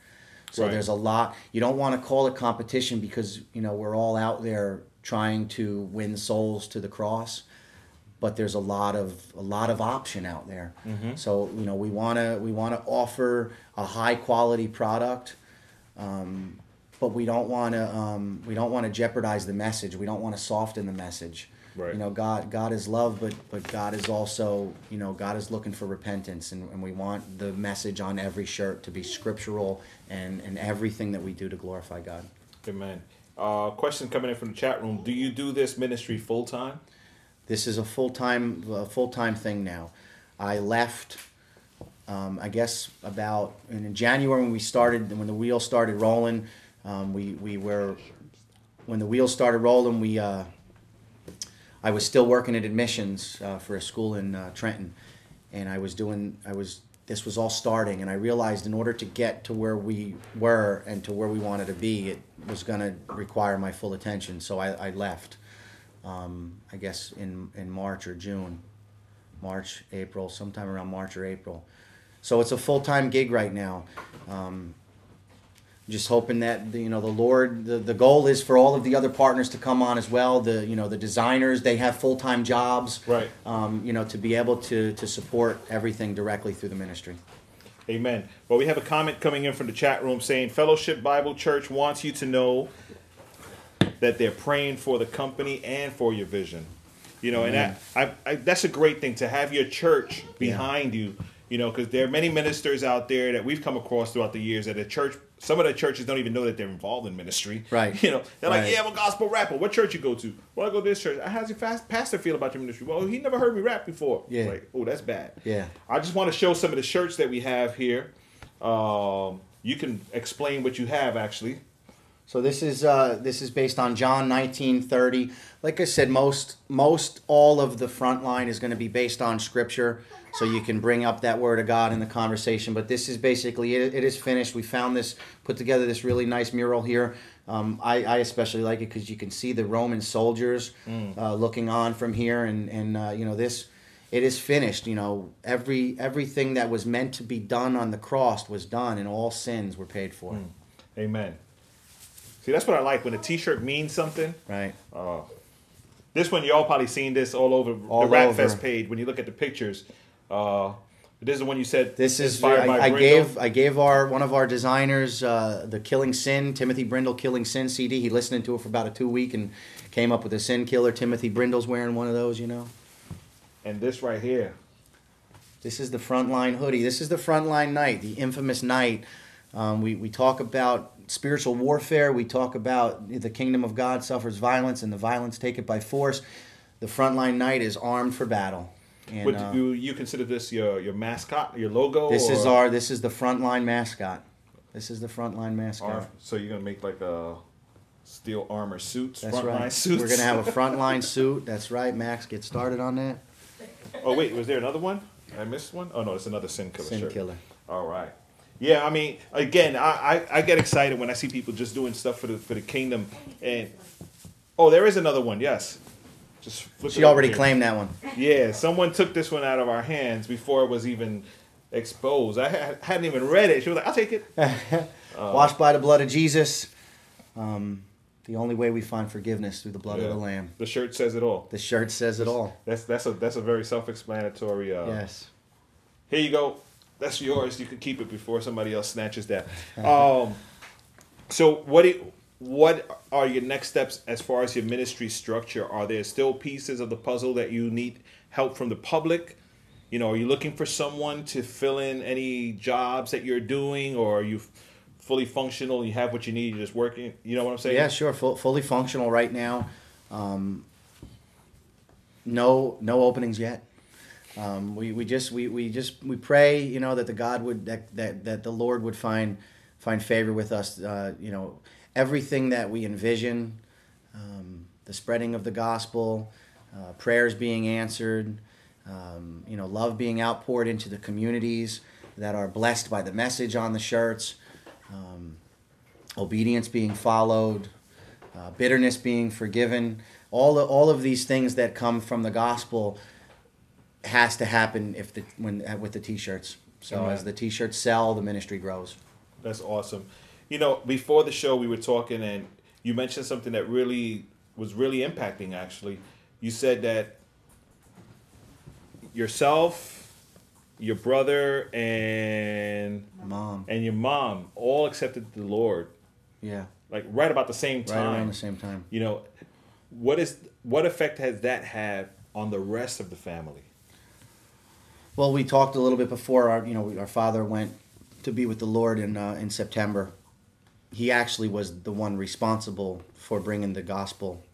So Right. there's a lot. You don't want to call it competition because you know we're all out there trying to win souls to the cross, but there's a lot of a lot of option out there. So you know we want to we want to offer a high quality product, um, but we don't want to um, we don't want to jeopardize the message. We don't want to soften the message. Right. You know, God God is love, but but God is also you know God is looking for repentance, and, and we want the message on every shirt to be scriptural and and everything that we do to glorify God. Amen. Uh, question coming in from the chat room: Do you do this ministry full time? This is a full time uh, full time thing now. I left. Um, I guess about in January when we started when the wheels started rolling, um, we we were when the wheels started rolling we. Uh, I was still working at admissions uh, for a school in uh, Trenton, and I was doing I was this was all starting, and I realized in order to get to where we were and to where we wanted to be, it was going to require my full attention. So I, I left. Um, I guess in in March or June, March, April, sometime around March or April. So it's a full time gig right now. Um, just hoping that the, you know the Lord. The, the goal is for all of the other partners to come on as well. The you know the designers they have full time jobs. Right. Um, you know to be able to to support everything directly through the ministry. Amen. Well, we have a comment coming in from the chat room saying Fellowship Bible Church wants you to know that they're praying for the company and for your vision. You know, and that I, I, that's a great thing to have your church behind you. You know, because there are many ministers out there that we've come across throughout the years that a church. Some of the churches don't even know that they're involved in ministry. Right. *laughs* You know, they're like, Right. "Yeah, I'm a gospel rapper. What church you go to? Well, I go to this church. How's your fast pastor feel about your ministry? Well, he never heard me rap before. Yeah. Like, oh, that's bad. Yeah. I just want to show some of the shirts that we have here. Um, you can explain what you have actually. So this is uh, this is based on John nineteen thirty. Like I said, most most all of the front line is going to be based on Scripture, so you can bring up that Word of God in the conversation. But this is basically it, it is finished. We found this put together this really nice mural here. Um, I, I especially like it because you can see the Roman soldiers uh, looking on from here, and and uh, you know this. It is finished. You know every everything that was meant to be done on the cross was done, and all sins were paid for. Amen. See, that's what I like when a T-shirt means something. Right. This one, y'all probably seen this all over All the Rap. Fest page when you look at the pictures. Uh, This is the one you said. This is inspired I, by I Brindle? gave I gave our one of our designers uh, the Killing Sin Timothy Brindle Killing Sin CD. He listened to it for about a two week and came up with a sin killer. Timothy Brindle's wearing one of those, you know. And this right here. This is the frontline hoodie. This is the frontline night, the infamous night. Um, we, we talk about spiritual warfare. We talk about the kingdom of God suffers violence and the violence take it by force. The frontline knight is armed for battle. And, Would uh, you you consider this your your mascot, your logo? this is our this is the frontline mascot. This is the frontline mascot. Ar- So you're gonna make like a steel armor suits, That's frontline right. suits. We're gonna have a *laughs* frontline suit. That's right, Max. Get started on that. Oh wait, was there another one? I missed one. Oh no, it's another sin killer. Sin shirt. killer. All right. Yeah, I mean, again, I, I, I get excited when I see people just doing stuff for the for the kingdom, and oh, there is another one. Yes, just flip She already claimed that one. Yeah, someone took this one out of our hands before it was even exposed. I ha- hadn't even read it. She was like, "I'll take it." *laughs* Washed by the blood of Jesus. Um, the only way we find forgiveness through the blood Yeah. of the Lamb. The shirt says it all. The shirt says it all. That's that's a that's a very self-explanatory. Uh, Yes. Here you go. That's yours. You can keep it before somebody else snatches that. Um, so what you, what are your next steps as far as your ministry structure? Are there still pieces of the puzzle that you need help from the public? You know, are you looking for someone to fill in any jobs that you're doing, or are you fully functional? You have what you need. You're just working. You know what I'm saying? Yeah, sure. Full, fully functional right now. Um, no, no openings yet. Um, we, we just we, we just we pray you know that the God would that, that, that the Lord would find find favor with us uh, you know everything that we envision um, the spreading of the gospel uh, prayers being answered um, you know love being outpoured into the communities that are blessed by the message on the shirts um, obedience being followed uh, bitterness being forgiven all the, all of these things that come from the gospel has to happen if the when with the t-shirts. So Amen. as the t-shirts sell, the ministry grows. That's awesome. You know, before the show, we were talking, and you mentioned something that really was really impacting. Actually, you said that yourself, your brother, and Mom, and your mom all accepted the Lord, yeah, like right about the same right time. around the same time. You know, what is what effect has that had on the rest of the family? Well, we talked a little bit before. Our you know our father went to be with the Lord in uh, in September. He actually was the one responsible for bringing the gospel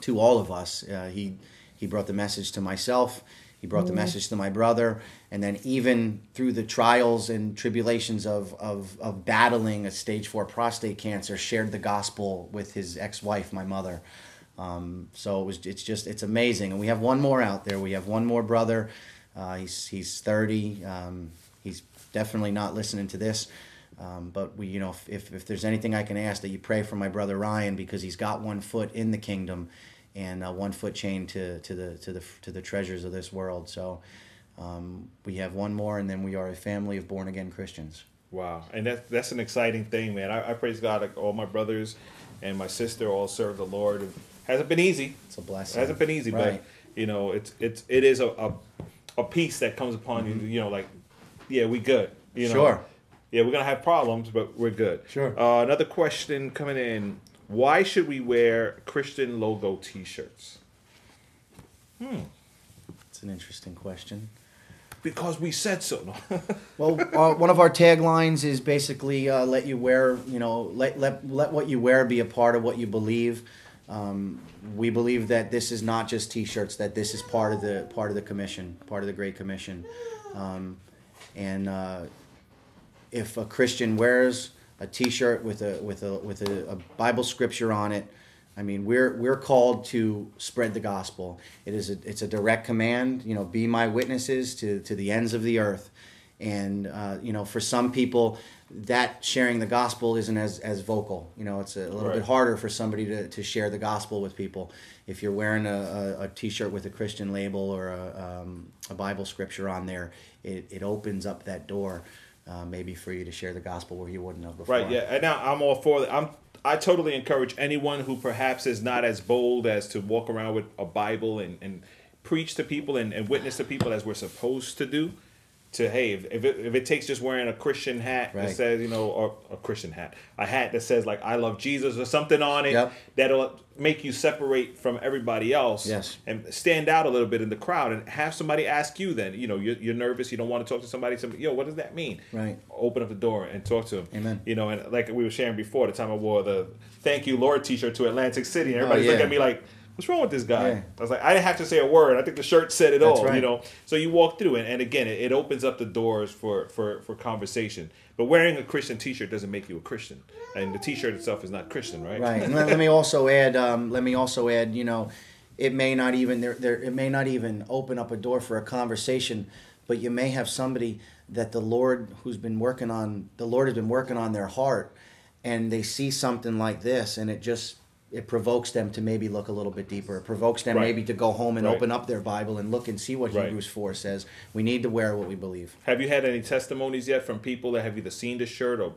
to all of us. Uh, he he brought the message to myself. He brought the message to my brother, and then even through the trials and tribulations of, of, of battling a stage four prostate cancer, shared the gospel with his ex-wife, my mother. Um, so it was it's just it's amazing, and we have one more out there. We have one more brother. Uh, he's he's thirty. Um, he's definitely not listening to this. Um, but we, you know, if, if, if there's anything I can ask, that you pray for my brother Ryan because he's got one foot in the kingdom, and uh, one foot chained to, to the to the to the treasures of this world. So um, we have one more, and then we are a family of born again Christians. Wow, and that's that's an exciting thing, man. I, I praise God. All my brothers and my sister all serve the Lord. It hasn't been easy. It's a blessing. It hasn't been easy, Right. but you know, it's it's it is a a, a peace that comes upon you. You know, like yeah, we good. You know, Mm-hmm. Sure. Yeah, we're gonna have problems, but we're good. Sure. Uh, another question coming in: Why should we wear Christian logo T-shirts? Hmm. It's an interesting question. Because we said so. *laughs* Well, uh, one of our taglines is basically uh, let you wear, you know, let, let, let what you wear be a part of what you believe. Um, we believe that this is not just T-shirts; that this is part of the part of the commission, part of the Great Commission. Um, and uh, if a Christian wears a T-shirt with a with a with a, a Bible scripture on it, I mean, we're we're called to spread the gospel. It is a, it's a direct command. You know, be my witnesses to to the ends of the earth. And uh, you know, for some people, that sharing the gospel isn't as as vocal. You know, it's a little Right. bit harder for somebody to, to share the gospel with people. If you're wearing a, a, a T-shirt with a Christian label or a, um, a Bible scripture on there, it, it opens up that door. Uh, maybe for you to share the gospel where you wouldn't have before. Right. Yeah. And now I'm all for that. I'm. I totally encourage anyone who perhaps is not as bold as to walk around with a Bible and, and preach to people and, and witness to people as we're supposed to do, to hey, if, it, if it takes just wearing a Christian hat that says you know or a Christian hat, a hat that says like I love Jesus or something on it, Yep. that'll make you separate from everybody else Yes. and stand out a little bit in the crowd and have somebody ask you then you know you're, you're nervous you don't want to talk to somebody somebody yo what does that mean Right. open up the door and talk to them Amen. you know and like we were sharing before the time i wore the thank you lord t-shirt to atlantic city and everybody's Oh, yeah. looking at me like what's wrong with this guy Yeah. i was like i didn't have to say a word i think the shirt said it That's all you know so you walk through and, and again it, it opens up the doors for for for conversation but wearing a christian t-shirt doesn't make you a christian and the t-shirt itself is not christian right Right. And let, let me also add. Um, let me also add. You know, it may not even there. There. It may not even open up a door for a conversation, but you may have somebody that the Lord, who's been working on, the Lord has been working on their heart, and they see something like this, and it just it provokes them to maybe look a little bit deeper. It provokes them Right. maybe to go home and Right. open up their Bible and look and see what Right. Hebrews four says. We need to wear what we believe. have you had any testimonies yet from people that have either seen the shirt or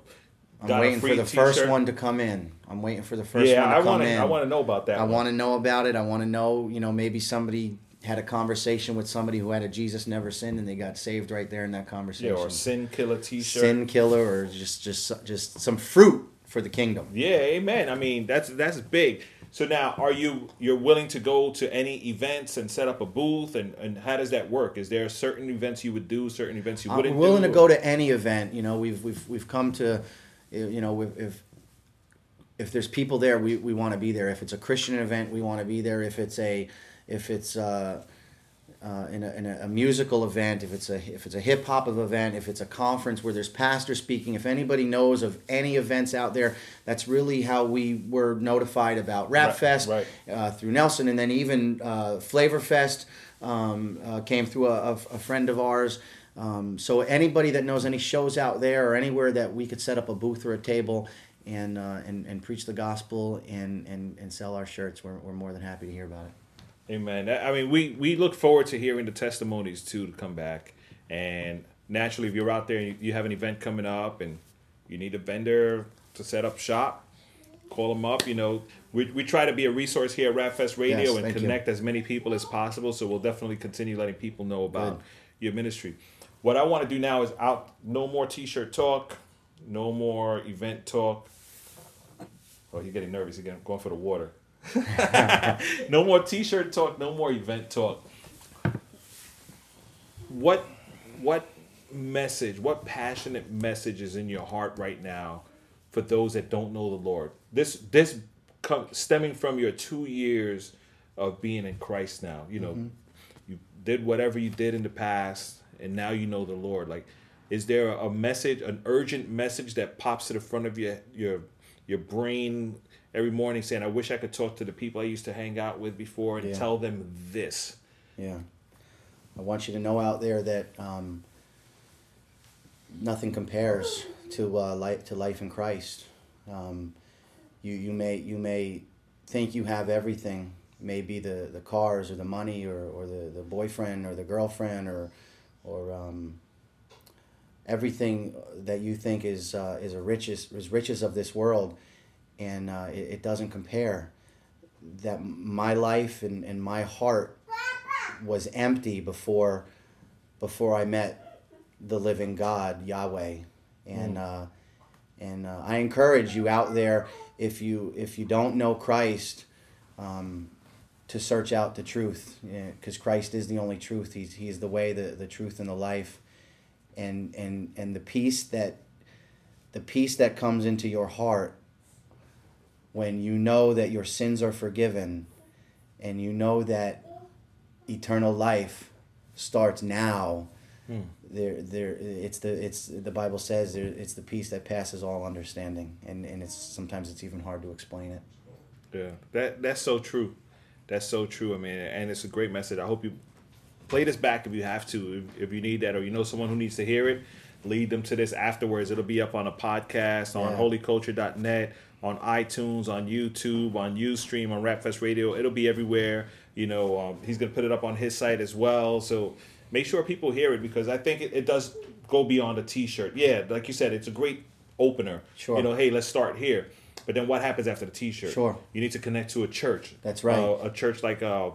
I'm got a waiting free for the first t-shirt? one to come in. I'm waiting for the first yeah one to i come want to in. i want to know about that I one. want to know about it. I want to know, you know, maybe somebody had a conversation with somebody who had a Jesus never sinned and they got saved right there in that conversation. yeah or sin killer t-shirt Sin killer or just just just some fruit for the kingdom. Yeah, amen. I mean, that's that's big. So now, are you you're willing to go to any events and set up a booth, and and how does that work? Is there certain events you would do, certain events you wouldn't? I'm willing do, to go to any event. You know, we've we've we've come to, you know, if if, if there's people there, we, we want to be there. If it's a Christian event, we want to be there. If it's a if it's uh, uh, in, a, in a, a musical event, if it's a if it's a hip hop of event, if it's a conference where there's pastors speaking, if anybody knows of any events out there, that's really how we were notified about Rap Right, Fest right. uh, through Nelson, and then even uh, Flavor Fest um, uh, came through a, a, a friend of ours. Um, so anybody that knows any shows out there or anywhere that we could set up a booth or a table and uh, and, and preach the gospel and, and, and sell our shirts, we're, we're more than happy to hear about it. Amen. I mean, we we look forward to hearing the testimonies too to come back. And naturally, if you're out there and you, have an event coming up and you need a vendor to set up shop, call them up. You know, we, we try to be a resource here at Rapfest Radio Yes, and thank you. connect as many people as possible. So we'll definitely continue letting people know about Good. your ministry. What I want to do now is out. No more T-shirt talk. No more event talk. Oh, he's getting nervous again. Going for the water. *laughs* no more T-shirt talk. No more event talk. What, what message? What passionate message is in your heart right now for those that don't know the Lord? This, this, come, stemming from your two years of being in Christ now. You know, mm-hmm. you did whatever you did in the past, and now you know the Lord. Like, is there a message, an urgent message that pops to the front of your your your brain every morning, saying, "I wish I could talk to the people I used to hang out with before and Yeah. tell them this." Yeah. I want you to know out there that um, nothing compares to uh, life to life in Christ. Um, you you may you may think you have everything, maybe the, the cars or the money or, or the, the boyfriend or the girlfriend or or um, everything that you think is uh, is a riches is riches of this world, and uh, it, it doesn't compare. That my life and, and my heart was empty before before I met the living God Yahweh, and uh, and uh, I encourage you out there if you if you don't know Christ, um, to search out the truth because Christ is the only truth. He's he's the way, the the truth, and the life, and and and the peace that the peace that comes into your heart when you know that your sins are forgiven and you know that eternal life starts now hmm. there there it's the it's the bible says there, it's the peace that passes all understanding and and it's sometimes it's even hard to explain it Yeah, that that's so true. That's so true. I mean, and it's a great message. I hope you play this back if you have to, if, if you need that, or you know someone who needs to hear it. Lead them to this afterwards. It'll be up on a podcast on Yeah. holyculture.net, on iTunes, on YouTube, on UStream, on Rapfest Radio. It'll be everywhere. You know, um, he's gonna put it up on his site as well. So make sure people hear it because I think it, it does go beyond a T-shirt. Yeah, like you said, it's a great opener. Sure. You know, hey, let's start here. But then what happens after the T-shirt? Sure. You need to connect to a church. That's right. Uh, a church like uh,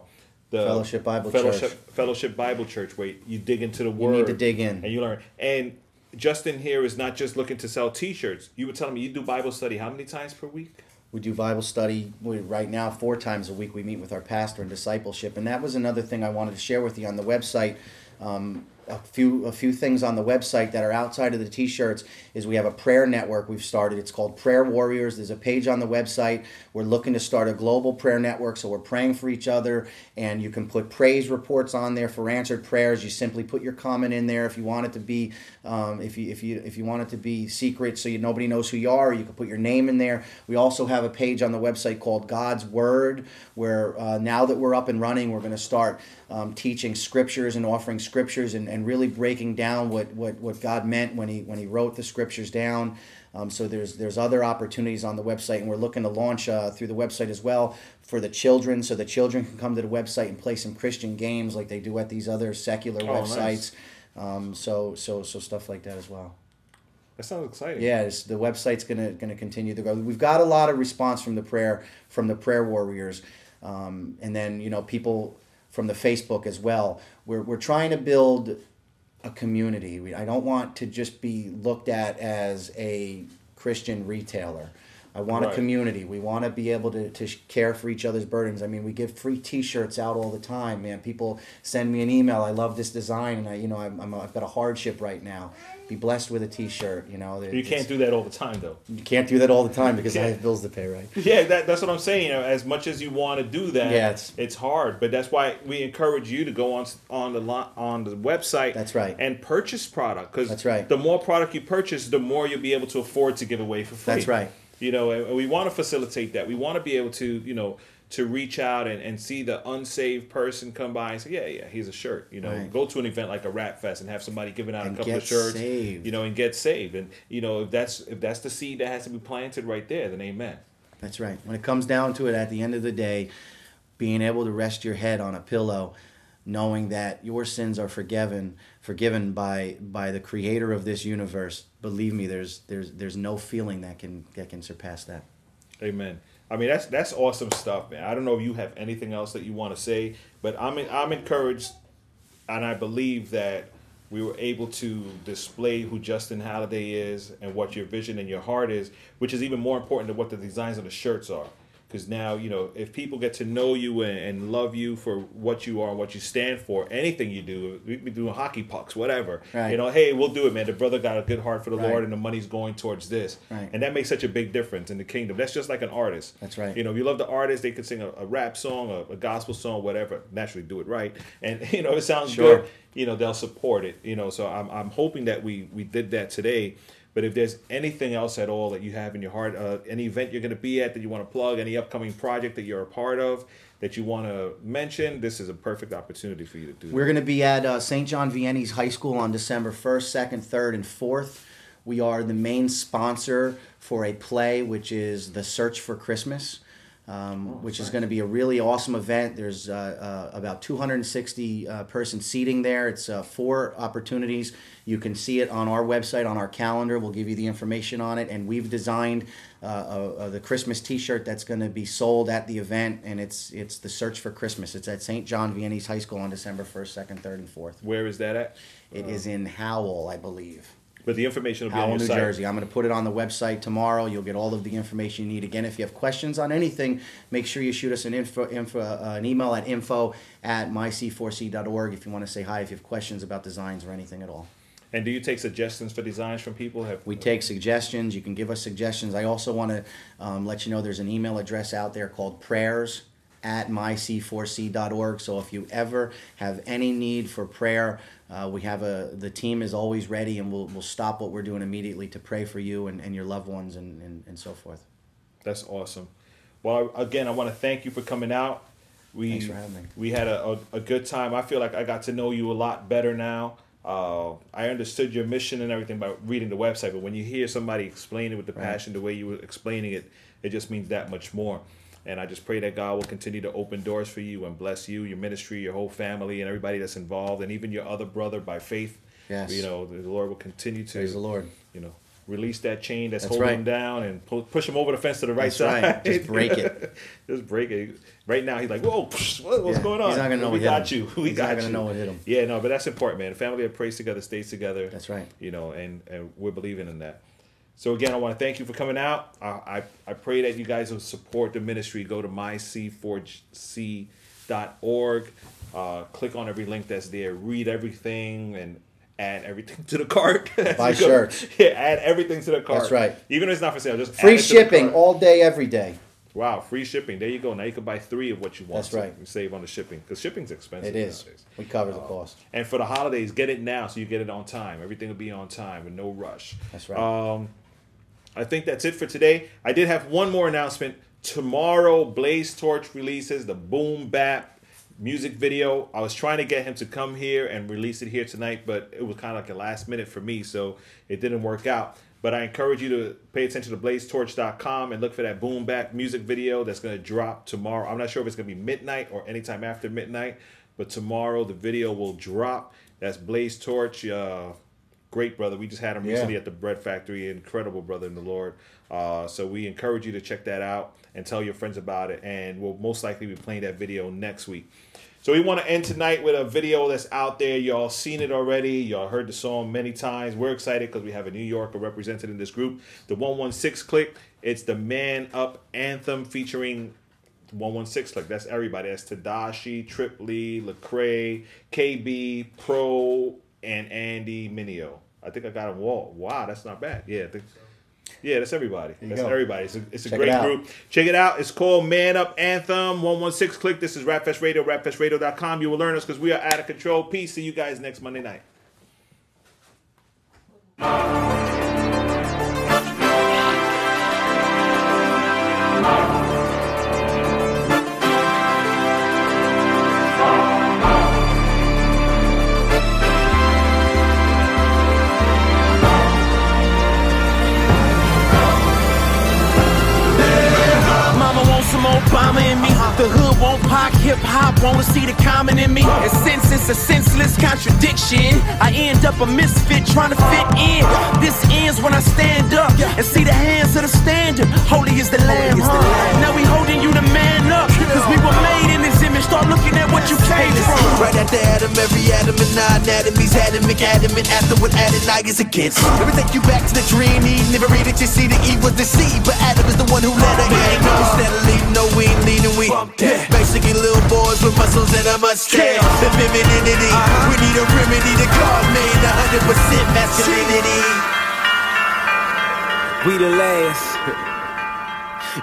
the Fellowship Bible Fellowship, Church. Fellowship Bible Church, where you dig into the Word. You need to dig in. and you learn. And Justin here is not just looking to sell T-shirts. You were telling me you do Bible study how many times per week? We do Bible study we, right now four times a week. We meet with our pastor and discipleship, and that was another thing I wanted to share with you on the website. Um, a few a few things on the website that are outside of the t-shirts is we have a prayer network we've started. It's called Prayer Warriors. There's a page on the website. We're looking to start a global prayer network, so we're praying for each other, and you can put praise reports on there for answered prayers. You simply put your comment in there if you want it to be um, if you if you if you want it to be secret so you nobody knows who you are. You can put your name in there. We also have a page on the website called God's Word, where uh, now that we're up and running, we're going to start um, teaching scriptures and offering scriptures and, and really breaking down what, what, what God meant when he when he wrote the scriptures down. Um, so there's there's other opportunities on the website, and we're looking to launch uh, through the website as well for the children, so the children can come to the website and play some Christian games like they do at these other secular Oh, websites. nice. Um, so so so stuff like that as well. That sounds exciting. Yeah, it's, the website's gonna gonna continue to grow. We've got a lot of response from the prayer from the prayer warriors, um, and then you know people from the Facebook as well. We're we're trying to build a community. We, I don't want to just be looked at as a Christian retailer. I want Right. a community. We want to be able to, to care for each other's burdens. I mean, we give free T-shirts out all the time, man. People send me an email. I love this design, and I, you know, I'm, I'm I've got a hardship right now. Be blessed with a T-shirt. You know, You can't do that all the time, though. you can't do that all the time because I have bills to pay, right? Yeah, that, that's what I'm saying. You know, as much as you want to do that, Yeah, it's- it's hard. But that's why we encourage you to go on on the on the website. That's right. And purchase product because That's right. The more product you purchase, the more you'll be able to afford to give away for free. That's right. You know, and we want to facilitate that. We want to be able to, you know, to reach out and, and see the unsaved person come by and say, yeah, yeah, here's a shirt. You know, Right. go to an event like a Rap Fest and have somebody giving out And a couple of shirts. saved. You know, and get saved. And you know, if that's if that's the seed that has to be planted right there, then amen. That's right. When it comes down to it, at the end of the day, being able to rest your head on a pillow, knowing that your sins are forgiven, forgiven by by the Creator of this universe. Believe me, there's there's there's no feeling that can that can surpass that. Amen. I mean that's that's awesome stuff, man. I don't know if you have anything else that you want to say, but I'm I'm encouraged, and I believe that we were able to display who Justin Halliday is and what your vision and your heart is, which is even more important than what the designs of the shirts are. Because now you know if people get to know you and, and love you for what you are and what you stand for, anything you do, we be doing hockey pucks, whatever. Right. You know, hey, we'll do it, man. The brother got a good heart for the Right. Lord, and the money's going towards this, Right. and that makes such a big difference in the kingdom. That's just like an artist. That's right. You know, if you love the artist, they could sing a, a rap song, a, a gospel song, whatever. Naturally, do it right, and *laughs* you know, if it sounds Sure. good. You know, they'll support it. You know, so I'm I'm hoping that we we did that today. But if there's anything else at all that you have in your heart, uh, any event you're going to be at that you want to plug, any upcoming project that you're a part of that you want to mention, this is a perfect opportunity for you to do. That. We're going to be at uh, St. John Vianney's High School on December 1st, 2nd, 3rd, and 4th. We are the main sponsor for a play, which is The Search for Christmas, um, which is going to be a really awesome event. There's uh, uh, about 260 uh, person seating there. It's uh, four opportunities. You can see it on our website, on our calendar. We'll give you the information on it. And we've designed uh, uh, uh, the Christmas T-shirt that's going to be sold at the event, and it's it's the Search for Christmas. It's at St. John Vianney's High School on December 1st, 2nd, 3rd, and 4th. Where is that at? It is in Howell, I believe. But the information will be on your New site. Jersey. I'm going to put it on the website tomorrow. You'll get all of the information you need. Again, if you have questions on anything, make sure you shoot us an info, info uh, an email at info at myc4c.org if you want to say hi. If you have questions about designs or anything at all. And do you take suggestions for designs from people? Have We take suggestions. You can give us suggestions. I also want to um, let you know there's an email address out there called prayers at myc4c.org. So if you ever have any need for prayer, uh, we have a the team is always ready, and we'll we'll stop what we're doing immediately to pray for you and, and your loved ones and, and, and so forth. That's awesome. Well, again, I want to thank you for coming out. We Thanks for having me. we had a, a, a good time. I feel like I got to know you a lot better now. Uh, I understood your mission and everything by reading the website, but when you hear somebody explain it with the passion, the way you were explaining it, it just means that much more. And I just pray that God will continue to open doors for you and bless you, your ministry, your whole family, and everybody that's involved, and even your other brother by faith. Yes. You know, the Lord will continue to Praise the Lord. you know, release that chain that's, That's holding right. him down and pu- push him over the fence to the right That's side. right. Just break it. *laughs* Just break it. Right now, he's like, "Whoa, what's Yeah. going on?" He's not gonna know We what hit got him. you. *laughs* We He's got not gonna know what hit him. Yeah, no, but that's important, man. A family that prays together stays together. That's right. You know, and and we're believing in that. So again, I want to thank you for coming out. I I, I pray that you guys will support the ministry. Go to myc4c.org. Uh, click on every link that's there. Read everything and add everything *laughs* to the cart. *laughs* Buy shirts. *laughs* Yeah, add everything to the cart. That's right. Even if it's not for sale, just add Free it to the shipping all day, every day. Wow, free shipping. There you go. Now you can buy three of what you want. That's right. You save on the shipping because shipping's expensive. It is. nowadays. We cover the cost. And for the holidays, get it now so you get it on time. Everything will be on time with no rush. That's right. Um, I think that's it for today. I did have one more announcement. Tomorrow, Blaze Torch releases the Boom Bap music video. I was trying to get him to come here and release it here tonight, but it was kind of like a last minute for me, so it didn't work out. But I encourage you to pay attention to blazetorch.com and look for that Boom Bap music video that's going to drop tomorrow. I'm not sure if it's going to be midnight or anytime after midnight, but tomorrow the video will drop. That's Blaze Torch. Uh, great brother. We just had him Yeah. recently at the Bread Factory. Incredible brother in the Lord. Uh, so we encourage you to check that out and tell your friends about it. And we'll most likely be playing that video next week. So we want to end tonight with a video that's out there. Y'all seen it already. Y'all heard the song many times. We're excited because we have a New Yorker represented in this group. The 116 Clique. It's the Man Up Anthem featuring 116 Clique. That's everybody. That's Tedashii, Trip Lee, Lecrae, KB, Pro, and Andy Mineo. I think I got them all. Wow, that's not bad. Yeah, I think, yeah, that's everybody. That's go. everybody. It's a, it's a great it group. Check it out. It's called Man Up Anthem 116 Clique. This is Rapfest Radio, rapfestradio.com. You will learn us because we are out of control. Peace. See you guys next Monday night. Obama in me. The hood won't pop, hip hop wanna see the common in me. And since it's a senseless contradiction, I end up a misfit trying to fit in. This ends when I stand up and see the hands of the standard. Holy is the lamb. huh? Now we holding you to man up. Cause we were made in his image. Start looking at what you came from. Right after Adam, every Adam and nine atomies had him adamant after what Adonai is against. Let me take you back to the dream. Eve never read it, you see the Eve was deceived, but Adam is the one who let her in. Instead of leading, no, we ain't leading, we basically little boys with muscles and a mustache. The femininity, uh-huh. we need a remedy to God made 100% masculinity. We the last.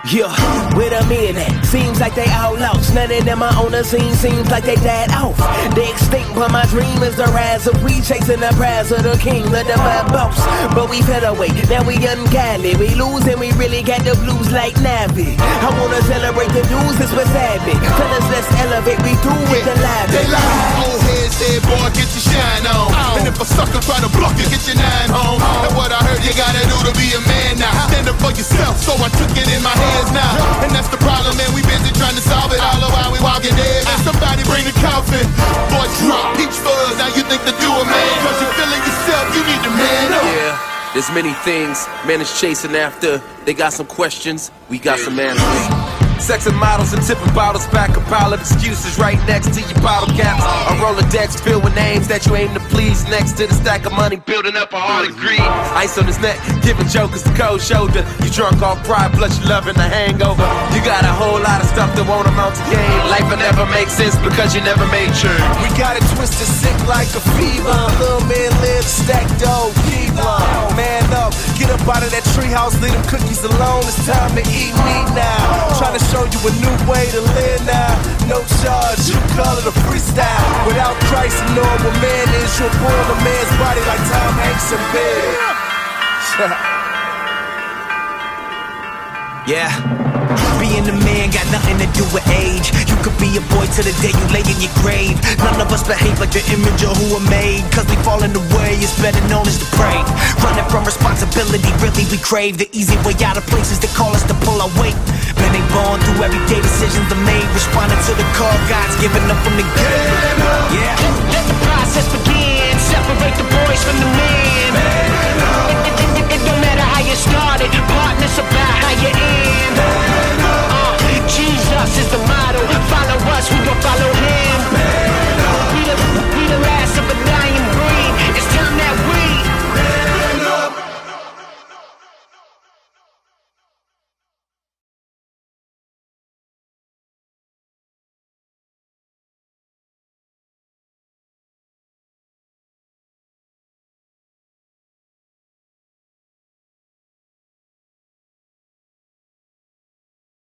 Yeah, with a minute. Seems like they all lost. None of them are on the scene. Seems like they died off. They extinct, but my dream is the rise of we chasing the prize of the king, of the divine boss. But we fell away. Now we ungodly. We lose and we really got the blues like Navi. I wanna celebrate the news. It's what's happening. Tell us let's elevate. We do with the live. They lie. Head said, boy, get your shine on. Oh. And if a sucker try to block you, get your nine home. Oh. And what I heard you gotta do to be a man now. Stand up for yourself, so I took it in my hands now. And that's the problem, man. We busy trying to solve it all the while we walking dead. Man, somebody bring the coffin. Boy, drop peach fuzz. Now you think that you a man. Cause you feeling yourself, you need to man up. Yeah, there's many things man is chasing after. They got some questions, we got some answers. Sex and models and tipping bottles back a pile of excuses right next to your bottle caps. A Rolodex filled with names that you aim to please. Next to the stack of money, building up a heart of greed. Ice on his neck, giving jokers the cold shoulder. You drunk off pride, plus you loving the hangover. You got a whole lot of stuff that won't amount to gain. Life will never make sense because you never made change. We got it twisted sick like a fever. Little man live stacked dough, keep. Man up, get up out of that treehouse, leave them cookies alone. It's time to eat meat now. Trying to show you a new way to live now. No charge, you call it a freestyle. Without Christ, a normal man is you'll boil a man's body like Tom Hanks in Big. *laughs* Yeah. Being a man got nothing to do with age. You could be a boy till the day you lay in your grave. None of us behave like the image of who we're made. Cause we fall in the way, it's better known as depraved. Running from responsibility, really we crave. The easy way out of places that call us to pull our weight. Men ain't born through everyday decisions they made. Responding to the call God's giving up from the game. Yeah. Let the process begin. Separate the boys from the men how you started, partners about how you end. Uh, Jesus is the motto, follow us, we gon' follow him.